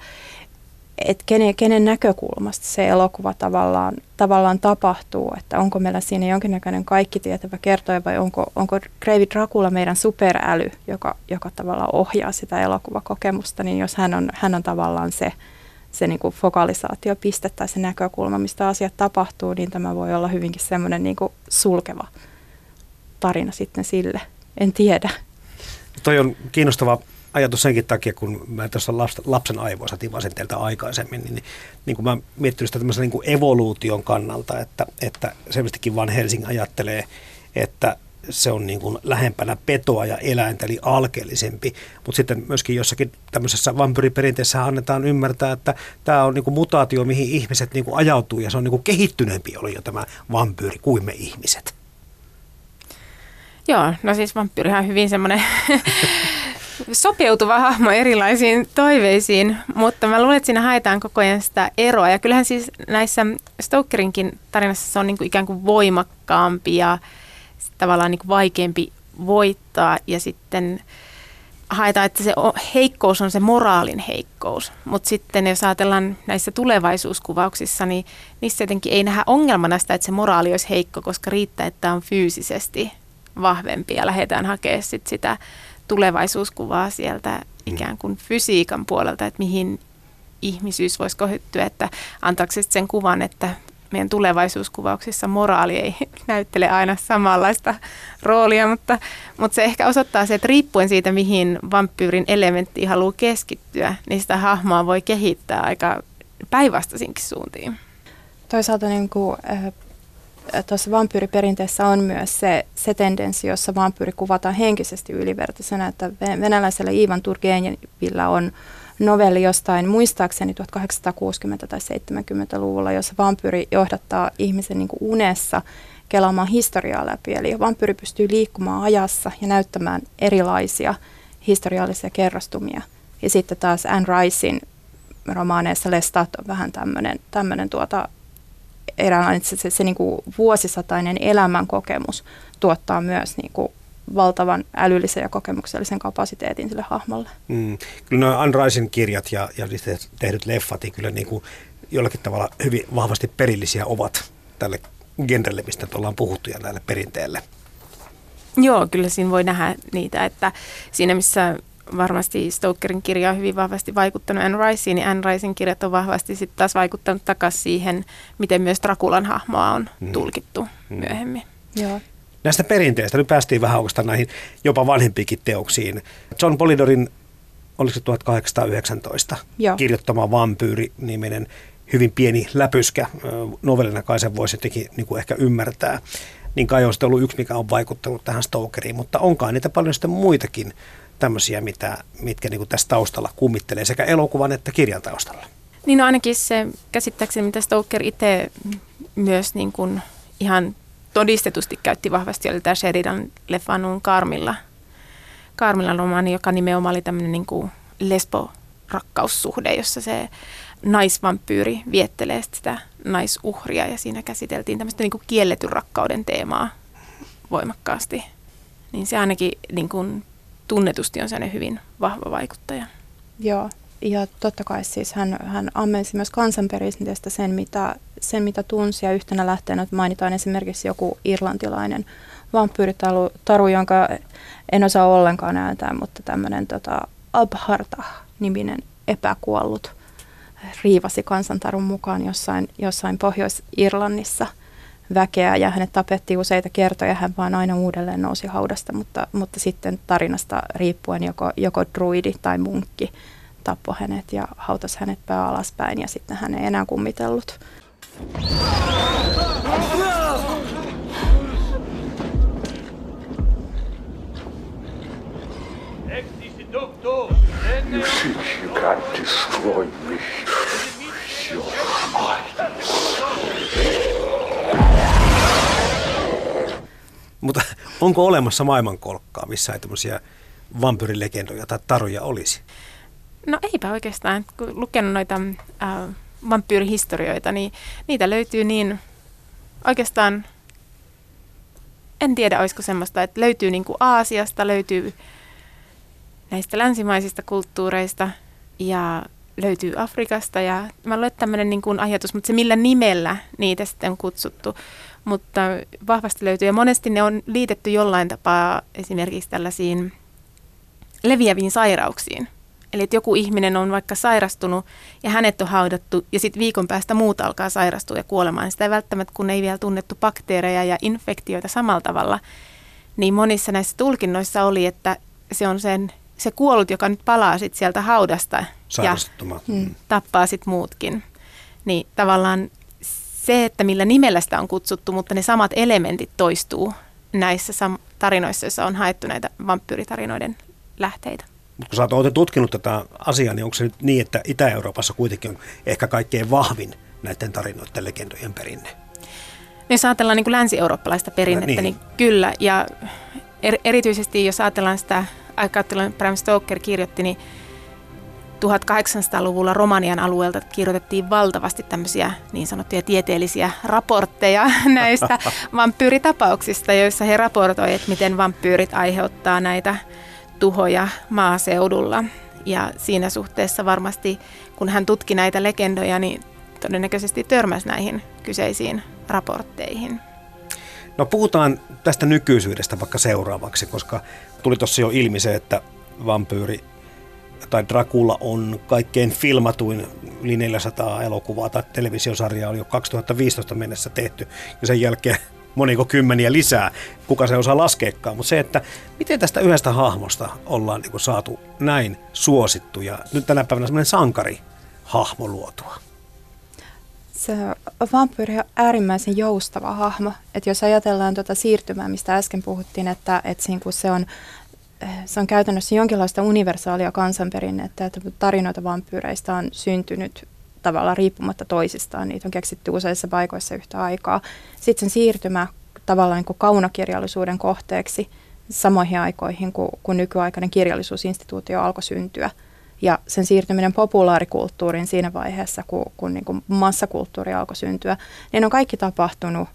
että kenen, kenen näkökulmasta se elokuva tavallaan, tavallaan tapahtuu, että onko meillä siinä jonkinnäköinen kaikki tietävä kertoja vai onko, onko Gravy Dracula meidän superäly, joka, joka tavallaan ohjaa sitä elokuvakokemusta, niin jos hän on, hän on tavallaan se, se niin kuin fokalisaatiopiste tai se näkökulma, mistä asiat tapahtuu, niin tämä voi olla hyvinkin semmoinen niin sulkeva tarina sitten sille. En tiedä. Toi on kiinnostava ajatus senkin takia, kun mä tuossa lapsen aivoissa tivasin teiltä aikaisemmin, niin, niin, niin kuin mä miettinyt sitä tämmöisen niin kuin evoluution kannalta, että, että selvästikin vaan Helsingin ajattelee, että se on niin kuin lähempänä petoa ja eläintä, eli alkeellisempi. Mutta sitten myöskin jossakin tämmöisessä vampyriperinteessä annetaan ymmärtää, että tämä on niin kuin mutaatio, mihin ihmiset niin kuin ajautuu, ja se on niin kuin kehittyneempi oli jo tämä vampyyri kuin me ihmiset. Joo, no siis vampyyrihan on hyvin semmoinen sopeutuva hahmo erilaisiin toiveisiin, mutta mä luulen, että siinä haetaan koko ajan sitä eroa. Ja kyllähän siis näissä Stokerinkin tarinassa se on niin kuin ikään kuin voimakkaampi ja tavallaan niin kuin vaikeampi voittaa ja sitten haetaan, että se heikkous on se moraalin heikkous. Mutta sitten jos ajatellaan näissä tulevaisuuskuvauksissa, niin niissä jotenkin ei nähdä ongelmana sitä, että se moraali olisi heikko, koska riittää, että on fyysisesti vahvempi ja lähdetään hakemaan sit sitä tulevaisuuskuvaa sieltä mm. ikään kuin fysiikan puolelta, että mihin ihmisyys voisi kohittyä, että antaako sen kuvan, että meidän tulevaisuuskuvauksissa moraali ei näyttele aina samanlaista roolia, mutta, mutta se ehkä osoittaa se, että riippuen siitä, mihin vampyyrin elementti haluaa keskittyä, niin sitä hahmoa voi kehittää aika päinvastaisinkin suuntiin. Toisaalta niin kuin, äh, tuossa vampyyriperinteessä on myös se, se tendenssi, jossa vampyyri kuvataan henkisesti ylivertaisena, että venäläisellä Ivan Turgenevillä on novelli jostain, muistaakseni 1860- tai 70-luvulla, jossa vampyyri johdattaa ihmisen niin unessa kelaamaan historiaa läpi. Eli vampyyri pystyy liikkumaan ajassa ja näyttämään erilaisia historiallisia kerrostumia. Ja sitten taas Anne Ricein romaaneissa Lestat on vähän tämmöinen tuota, eräänlainen se, se, se niin kuin vuosisatainen elämän kokemus tuottaa myös niin kuin valtavan älyllisen ja kokemuksellisen kapasiteetin sille hahmolle. Mm. Kyllä nuo Anne kirjat ja, ja tehdyt leffat niin kyllä niin kuin jollakin tavalla hyvin vahvasti perillisiä ovat tälle genrelle, mistä ollaan puhuttu ja näille perinteelle. Joo, kyllä siinä voi nähdä niitä, että siinä missä varmasti Stokerin kirja on hyvin vahvasti vaikuttanut Anne Riceen, niin Anne Riceen kirjat on vahvasti sitten taas vaikuttanut takaisin siihen, miten myös Drakulan hahmoa on mm. tulkittu mm. myöhemmin. Joo. Näistä perinteistä nyt päästiin vähän oikeastaan näihin jopa vanhempiinkin teoksiin. John Polidorin, oliko se 1819, Joo. kirjoittama Vampyyri-niminen hyvin pieni läpyskä. Novellina kai sen voisi jotenkin niin kuin ehkä ymmärtää. Niin kai on ollut yksi, mikä on vaikuttanut tähän Stokeriin, mutta onkaan niitä paljon sitten muitakin tämmöisiä, mitä, mitkä niin tässä taustalla kummittelee sekä elokuvan että kirjan taustalla? Niin no ainakin se käsittääkseni, mitä Stoker itse myös niin kuin ihan todistetusti käytti vahvasti, oli tämä Sheridan Lefanun Karmilla, Karmilla romaani, joka nimenomaan oli tämmöinen niin kuin lesbo-rakkaussuhde, jossa se naisvampyyri viettelee sitä naisuhria ja siinä käsiteltiin tämmöistä niin kuin kielletyn rakkauden teemaa voimakkaasti. Niin se ainakin niin kuin tunnetusti on sellainen hyvin vahva vaikuttaja. Joo, ja totta kai siis hän, hän ammensi myös kansanperinteestä sen mitä, sen, mitä tunsi. Ja yhtenä lähteenä mainitaan esimerkiksi joku irlantilainen vampyyritaru, jonka en osaa ollenkaan ääntää, mutta tämmöinen tota, Abharta-niminen epäkuollut riivasi kansantarun mukaan jossain, jossain Pohjois-Irlannissa väkeä ja hänet tapettiin useita kertoja, hän vaan aina uudelleen nousi haudasta, mutta, mutta sitten tarinasta riippuen joko, joko druidi tai munkki tappoi hänet ja hautasi hänet pää alaspäin ja sitten hän ei enää kummitellut. You think you can destroy me? Mutta onko olemassa maailmankolkkaa, missä ei tämmöisiä vampyyrilegendoja tai taruja olisi? No eipä oikeastaan. Kun lukenut noita äh, vampyyrihistorioita, niin niitä löytyy niin oikeastaan, en tiedä olisiko semmoista, että löytyy niin kuin Aasiasta, löytyy näistä länsimaisista kulttuureista ja löytyy Afrikasta ja mä luulen, että tämmöinen niin kuin ajatus, mutta se millä nimellä niitä sitten on kutsuttu, mutta vahvasti löytyy ja monesti ne on liitetty jollain tapaa esimerkiksi tällaisiin leviäviin sairauksiin. Eli että joku ihminen on vaikka sairastunut ja hänet on haudattu ja sitten viikon päästä muut alkaa sairastua ja kuolemaan. Sitä ei välttämättä, kun ei vielä tunnettu bakteereja ja infektioita samalla tavalla, niin monissa näissä tulkinnoissa oli, että se on sen se kuollut, joka nyt palaa sit sieltä haudasta ja mm. tappaa sitten muutkin. Niin tavallaan se, että millä nimellä sitä on kutsuttu, mutta ne samat elementit toistuu näissä sam- tarinoissa, joissa on haettu näitä vampyyritarinoiden lähteitä. Kun sä oot tutkinut tätä asiaa, niin onko se nyt niin, että Itä-Euroopassa kuitenkin on ehkä kaikkein vahvin näiden tarinoiden legendojen perinne? Jos ajatellaan niin kuin länsi-eurooppalaista perinnettä, niin. niin kyllä. Ja er, erityisesti jos ajatellaan sitä aikaa, Bram Stoker kirjoitti, niin 1800-luvulla Romanian alueelta kirjoitettiin valtavasti tämmöisiä niin sanottuja tieteellisiä raportteja näistä vampyyritapauksista, joissa he raportoivat, että miten vampyyrit aiheuttaa näitä tuhoja maaseudulla. Ja siinä suhteessa varmasti, kun hän tutki näitä legendoja, niin todennäköisesti törmäsi näihin kyseisiin raportteihin. No puhutaan tästä nykyisyydestä vaikka seuraavaksi, koska tuli tuossa jo ilmi se, että vampyyri tai Dracula on kaikkein filmatuin yli 400 elokuvaa tai televisiosarjaa on jo 2015 mennessä tehty ja sen jälkeen moniko kymmeniä lisää, kuka se osaa laskeekaan. Mutta se, että miten tästä yhdestä hahmosta ollaan niin saatu näin suosittu ja nyt tänä päivänä semmoinen sankari hahmo luotua. Se vampyyri on äärimmäisen joustava hahmo. Että jos ajatellaan tuota siirtymää, mistä äsken puhuttiin, että, että se on se on käytännössä jonkinlaista universaalia kansanperinnettä, että tarinoita vampyyreistä on syntynyt tavallaan riippumatta toisistaan. Niitä on keksitty useissa paikoissa yhtä aikaa. Sitten sen siirtymä tavallaan niin kuin kaunokirjallisuuden kohteeksi samoihin aikoihin, kun, kun nykyaikainen kirjallisuusinstituutio alkoi syntyä – ja sen siirtyminen populaarikulttuuriin siinä vaiheessa, kun, kun niin kuin massakulttuuri alkoi syntyä, niin on kaikki tapahtunut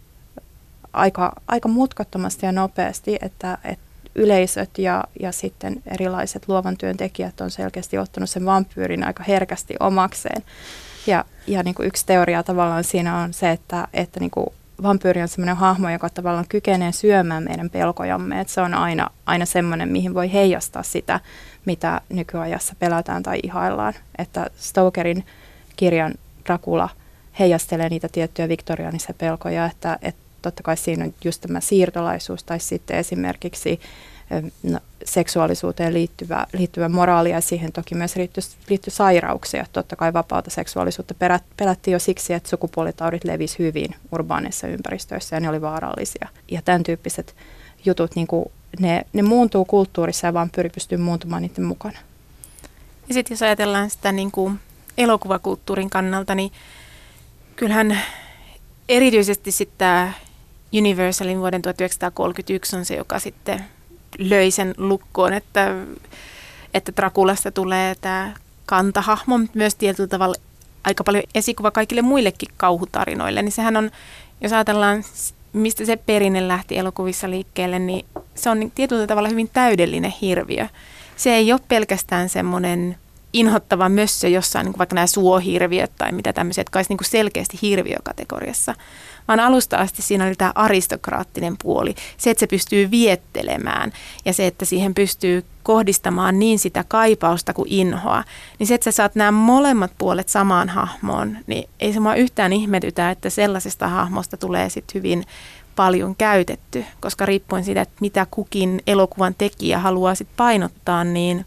aika, aika mutkattomasti ja nopeasti, että, että yleisöt ja, ja sitten erilaiset luovan työn tekijät on selkeästi ottanut sen vampyyrin aika herkästi omakseen. Ja, ja niin kuin yksi teoria tavallaan siinä on se, että, että niin kuin vampyyri on semmoinen hahmo, joka tavallaan kykenee syömään meidän pelkojamme. Että se on aina, aina semmoinen, mihin voi heijastaa sitä, mitä nykyajassa pelätään tai ihaillaan. Että Stokerin kirjan Dracula heijastelee niitä tiettyjä viktoriaanisia pelkoja, että, että totta kai siinä on just tämä siirtolaisuus tai sitten esimerkiksi no, seksuaalisuuteen liittyvä, liittyvä moraali ja siihen toki myös liittyy, liittyy sairauksia. Totta kai vapaata seksuaalisuutta perät, pelättiin jo siksi, että sukupuolitaudit levisi hyvin urbaaneissa ympäristöissä ja ne oli vaarallisia. Ja tämän tyyppiset jutut niin kuin ne, ne muuntuu kulttuurissa ja vampyyri pystyy muuntumaan niiden mukana. Ja sitten jos ajatellaan sitä niin kuin elokuvakulttuurin kannalta, niin kyllähän erityisesti sitten tämä Universalin vuoden 1931 on se, joka sitten löi sen lukkoon, että, että Drakulasta tulee tämä kantahahmo, myös tietyllä tavalla aika paljon esikuva kaikille muillekin kauhutarinoille. Niin sehän on, jos ajatellaan, mistä se perinne lähti elokuvissa liikkeelle, niin se on tietyllä tavalla hyvin täydellinen hirviö. Se ei ole pelkästään semmoinen inhottava mössö jossain, niin vaikka nämä suohirviöt tai mitä tämmöisiä, jotka olisi niin selkeästi hirviökategoriassa, vaan alusta asti siinä oli tämä aristokraattinen puoli. Se, että se pystyy viettelemään ja se, että siihen pystyy kohdistamaan niin sitä kaipausta kuin inhoa, niin se, että sä saat nämä molemmat puolet samaan hahmoon, niin ei se mua yhtään ihmetytä, että sellaisesta hahmosta tulee sitten hyvin paljon käytetty, koska riippuen siitä, että mitä kukin elokuvan tekijä haluaa sitten painottaa, niin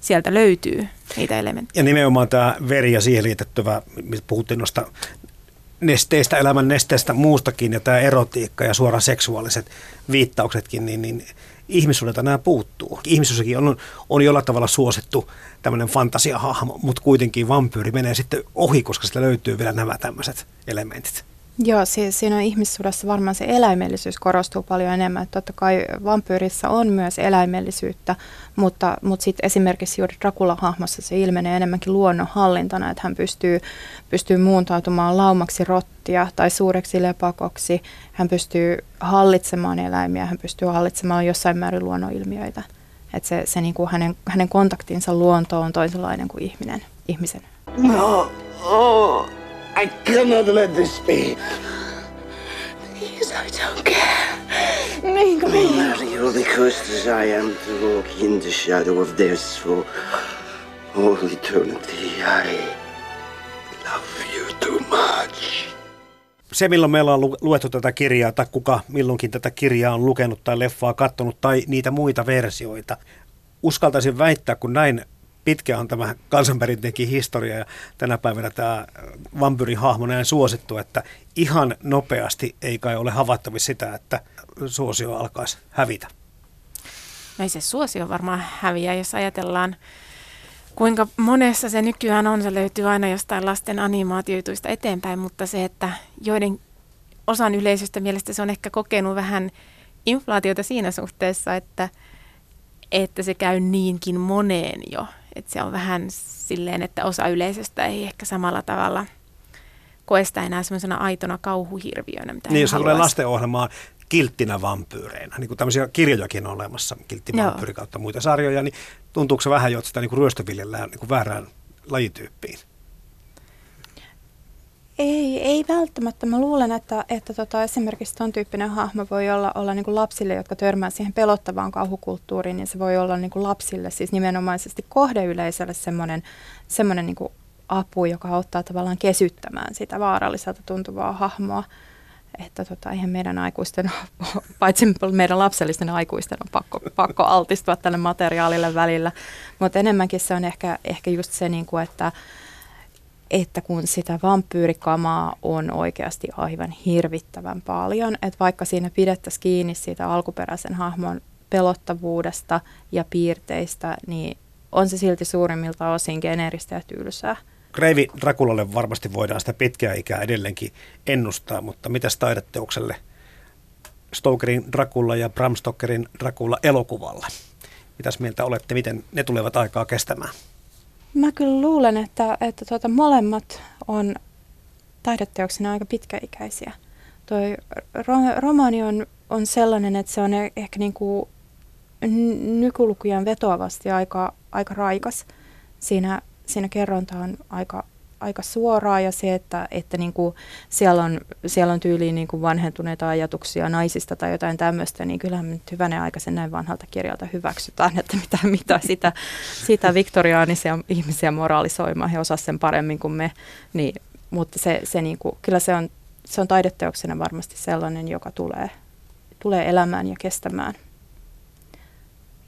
sieltä löytyy niitä elementtejä. Ja nimenomaan tämä veri ja siihen liitettävä, puhuttiin noista nesteistä, elämän nesteistä muustakin ja tämä erotiikka ja suoraan seksuaaliset viittauksetkin, niin, niin ihmissuudelta nämä puuttuu. Ihmissuussakin on, on jollain tavalla suosittu tämmöinen fantasiahahmo, mutta kuitenkin vampyyri menee sitten ohi, koska sitä löytyy vielä nämä tämmöiset elementit. Joo, siis siinä ihmissuudessa varmaan se eläimellisyys korostuu paljon enemmän. Että totta kai vampyyrissä on myös eläimellisyyttä, mutta, mutta sitten esimerkiksi juuri Dracula-hahmossa se ilmenee enemmänkin luonnonhallintana, että hän pystyy, pystyy muuntautumaan laumaksi rottia tai suureksi lepakoksi. Hän pystyy hallitsemaan eläimiä, hän pystyy hallitsemaan jossain määrin luonnonilmiöitä. Että se, se niin kuin hänen, hänen kontaktinsa luontoon on toisenlainen kuin ihminen, ihmisen. No, oh. I cannot let this be. Please, I don't care. Make me. Marry you because as I am to walk in the shadow of death for all eternity. I love you too much. Se, milloin meillä on luettu tätä kirjaa, tai kuka milloinkin tätä kirjaa on lukenut tai leffaa katsonut, tai niitä muita versioita, uskaltaisin väittää, kun näin pitkä on tämä kansanperinteenkin historia ja tänä päivänä tämä vampyyrin hahmo näin suosittu, että ihan nopeasti ei kai ole havaittavissa sitä, että suosio alkaisi hävitä. No ei se suosio varmaan häviä, jos ajatellaan kuinka monessa se nykyään on, se löytyy aina jostain lasten animaatioituista eteenpäin, mutta se, että joiden osan yleisöstä mielestä se on ehkä kokenut vähän inflaatiota siinä suhteessa, että, että se käy niinkin moneen jo että se on vähän silleen, että osa yleisöstä ei ehkä samalla tavalla koe sitä enää semmoisena aitona kauhuhirviönä. Mitä niin, jos tulee lastenohjelmaan kilttinä vampyyreinä, niin kuin tämmöisiä kirjojakin on olemassa, kilttivampyyri kautta muita sarjoja, niin tuntuuko se vähän jo, että sitä niin ryöstöviljellään niin kuin väärään lajityyppiin? Ei, ei välttämättä. Mä luulen, että, että tota, esimerkiksi ton tyyppinen hahmo voi olla, olla niin kuin lapsille, jotka törmää siihen pelottavaan kauhukulttuuriin, niin se voi olla niin kuin lapsille, siis nimenomaisesti kohdeyleisölle semmoinen, semmoinen niin kuin apu, joka auttaa tavallaan kesyttämään sitä vaaralliselta tuntuvaa hahmoa. Että tota, eihän meidän aikuisten, paitsi meidän lapsellisten aikuisten on pakko, pakko altistua tälle materiaalille välillä, mutta enemmänkin se on ehkä, ehkä just se, niin kuin, että että kun sitä vampyyrikamaa on oikeasti aivan hirvittävän paljon, että vaikka siinä pidettäisiin kiinni siitä alkuperäisen hahmon pelottavuudesta ja piirteistä, niin on se silti suurimmilta osin geneeristä ja tylsää. Kreivi Drakulalle varmasti voidaan sitä pitkää ikää edelleenkin ennustaa, mutta mitäs taideteokselle Stokerin Dracula ja Bram Stokerin Dracula elokuvalla? Mitäs mieltä olette, miten ne tulevat aikaa kestämään? Mä kyllä luulen, että, että tuota, molemmat on taideteoksena aika pitkäikäisiä. Toi ro- romaani on, on sellainen, että se on e-, ehkä niin kuin nykylukujen vetoavasti aika, aika raikas. Siinä, siinä kerronta on aika aika suoraa ja se, että, että niin kuin siellä, on, siellä on tyyliin niin kuin vanhentuneita ajatuksia naisista tai jotain tämmöistä, niin kyllähän nyt hyvänen aikaisen näin vanhalta kirjalta hyväksytään, että mitä, mitä sitä, sitä viktoriaanisia ihmisiä moraalisoimaan, he osasivat sen paremmin kuin me, niin, mutta se, se niin kuin, kyllä se on, se on taideteoksena varmasti sellainen, joka tulee, tulee elämään ja kestämään.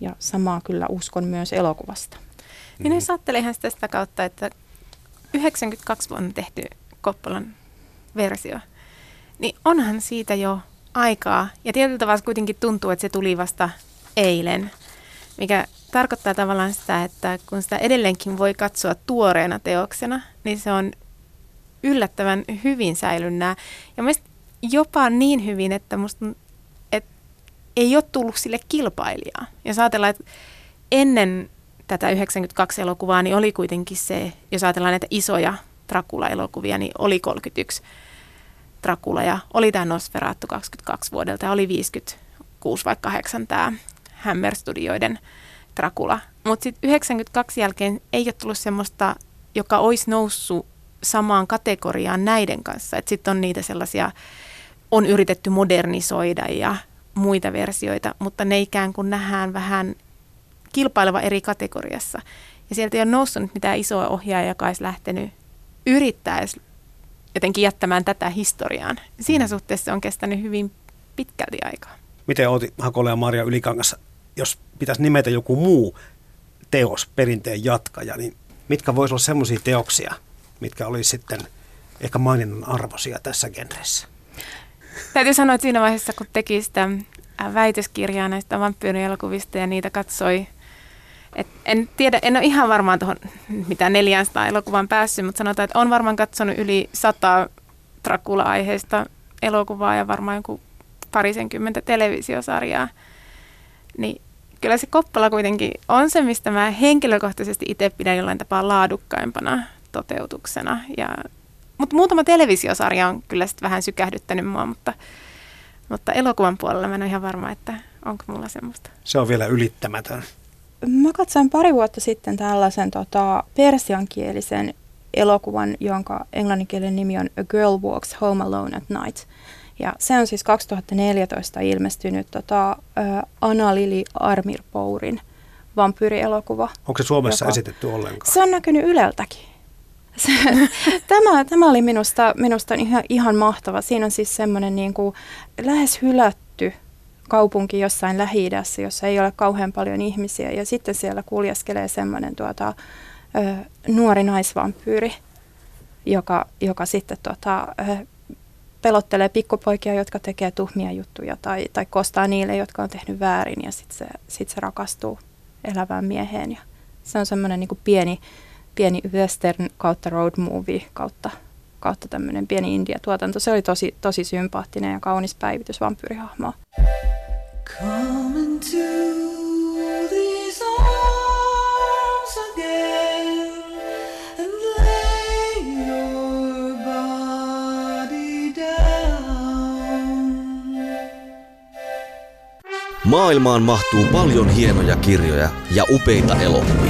Ja samaa kyllä uskon myös elokuvasta. Niin jos ajattelee ihan sitä kautta, että 92 vuonna tehty Koppolan versio, niin onhan siitä jo aikaa. Ja tietyllä tavalla kuitenkin tuntuu, että se tuli vasta eilen, mikä tarkoittaa tavallaan sitä, että kun sitä edelleenkin voi katsoa tuoreena teoksena, niin se on yllättävän hyvin säilynnää. Ja mielestäni jopa niin hyvin, että musta että ei ole tullut sille kilpailijaa. Jos ajatellaan, että ennen tätä 92 elokuvaa, niin oli kuitenkin se, jos ajatellaan näitä isoja Dracula-elokuvia, niin oli 31 Dracula ja oli tämä Nosferatu 22 vuodelta ja oli 56 vai 8 tämä Hammer-studioiden Dracula. Mutta sitten 92 jälkeen ei ole tullut semmoista, joka olisi noussut samaan kategoriaan näiden kanssa. Sitten on niitä sellaisia, on yritetty modernisoida ja muita versioita, mutta ne ikään kuin nähdään vähän kilpaileva eri kategoriassa. Ja sieltä ei ole noussut mitään isoa ohjaajaa, joka olisi lähtenyt yrittää jotenkin jättämään tätä historiaan. Siinä suhteessa se on kestänyt hyvin pitkälti aikaa. Miten Outi Hakola ja Maria Ylikangassa, jos pitäisi nimetä joku muu teos, perinteen jatkaja, niin mitkä voisivat olla sellaisia teoksia, mitkä olisi sitten ehkä maininnan arvoisia tässä genressä? Täytyy sanoa, että siinä vaiheessa, kun teki sitä väitöskirjaa näistä vampyyrielokuvista ja niitä katsoi et en tiedä, en ole ihan varmaan tuohon mitään 400 elokuvan päässyt, mutta sanotaan, että on varmaan katsonut yli sata Dracula-aiheista elokuvaa ja varmaan joku parisenkymmentä televisiosarjaa. Niin kyllä se Koppala kuitenkin on se, mistä mä henkilökohtaisesti itse pidän jollain tapaa laadukkaimpana toteutuksena. Ja, mutta muutama televisiosarja on kyllä sitten vähän sykähdyttänyt mua, mutta, mutta elokuvan puolella mä en ole ihan varma, että onko mulla semmoista. Se on vielä ylittämätön. Mä katsoin pari vuotta sitten tällaisen tota, persiankielisen elokuvan, jonka englanninkielinen nimi on A Girl Walks Home Alone at Night. Ja se on siis 2014 ilmestynyt tota, Anna-Lili Armirpourin vampyyrielokuva. Onko se Suomessa joka, esitetty ollenkaan? Se on näkynyt Yleltäkin. Se, tämä, tämä oli minusta, minusta ihan, ihan mahtava. Siinä on siis semmoinen niin kuin lähes hylätty kaupunki jossain lähi jossa ei ole kauhean paljon ihmisiä. Ja sitten siellä kuljeskelee semmoinen tuota, nuori naisvampyyri, joka, joka sitten tuota, pelottelee pikkupoikia, jotka tekee tuhmia juttuja tai, tai kostaa niille, jotka on tehnyt väärin ja sitten se, sit se rakastuu elävään mieheen. Ja se on semmoinen niin pieni, pieni western kautta road movie kautta, kautta tämmöinen pieni India-tuotanto. Se oli tosi, tosi sympaattinen ja kaunis päivitys vampyyrihahmoa. Come into these arms again and lay your body down. Maailmaan mahtuu paljon hienoja kirjoja ja upeita elokuvia.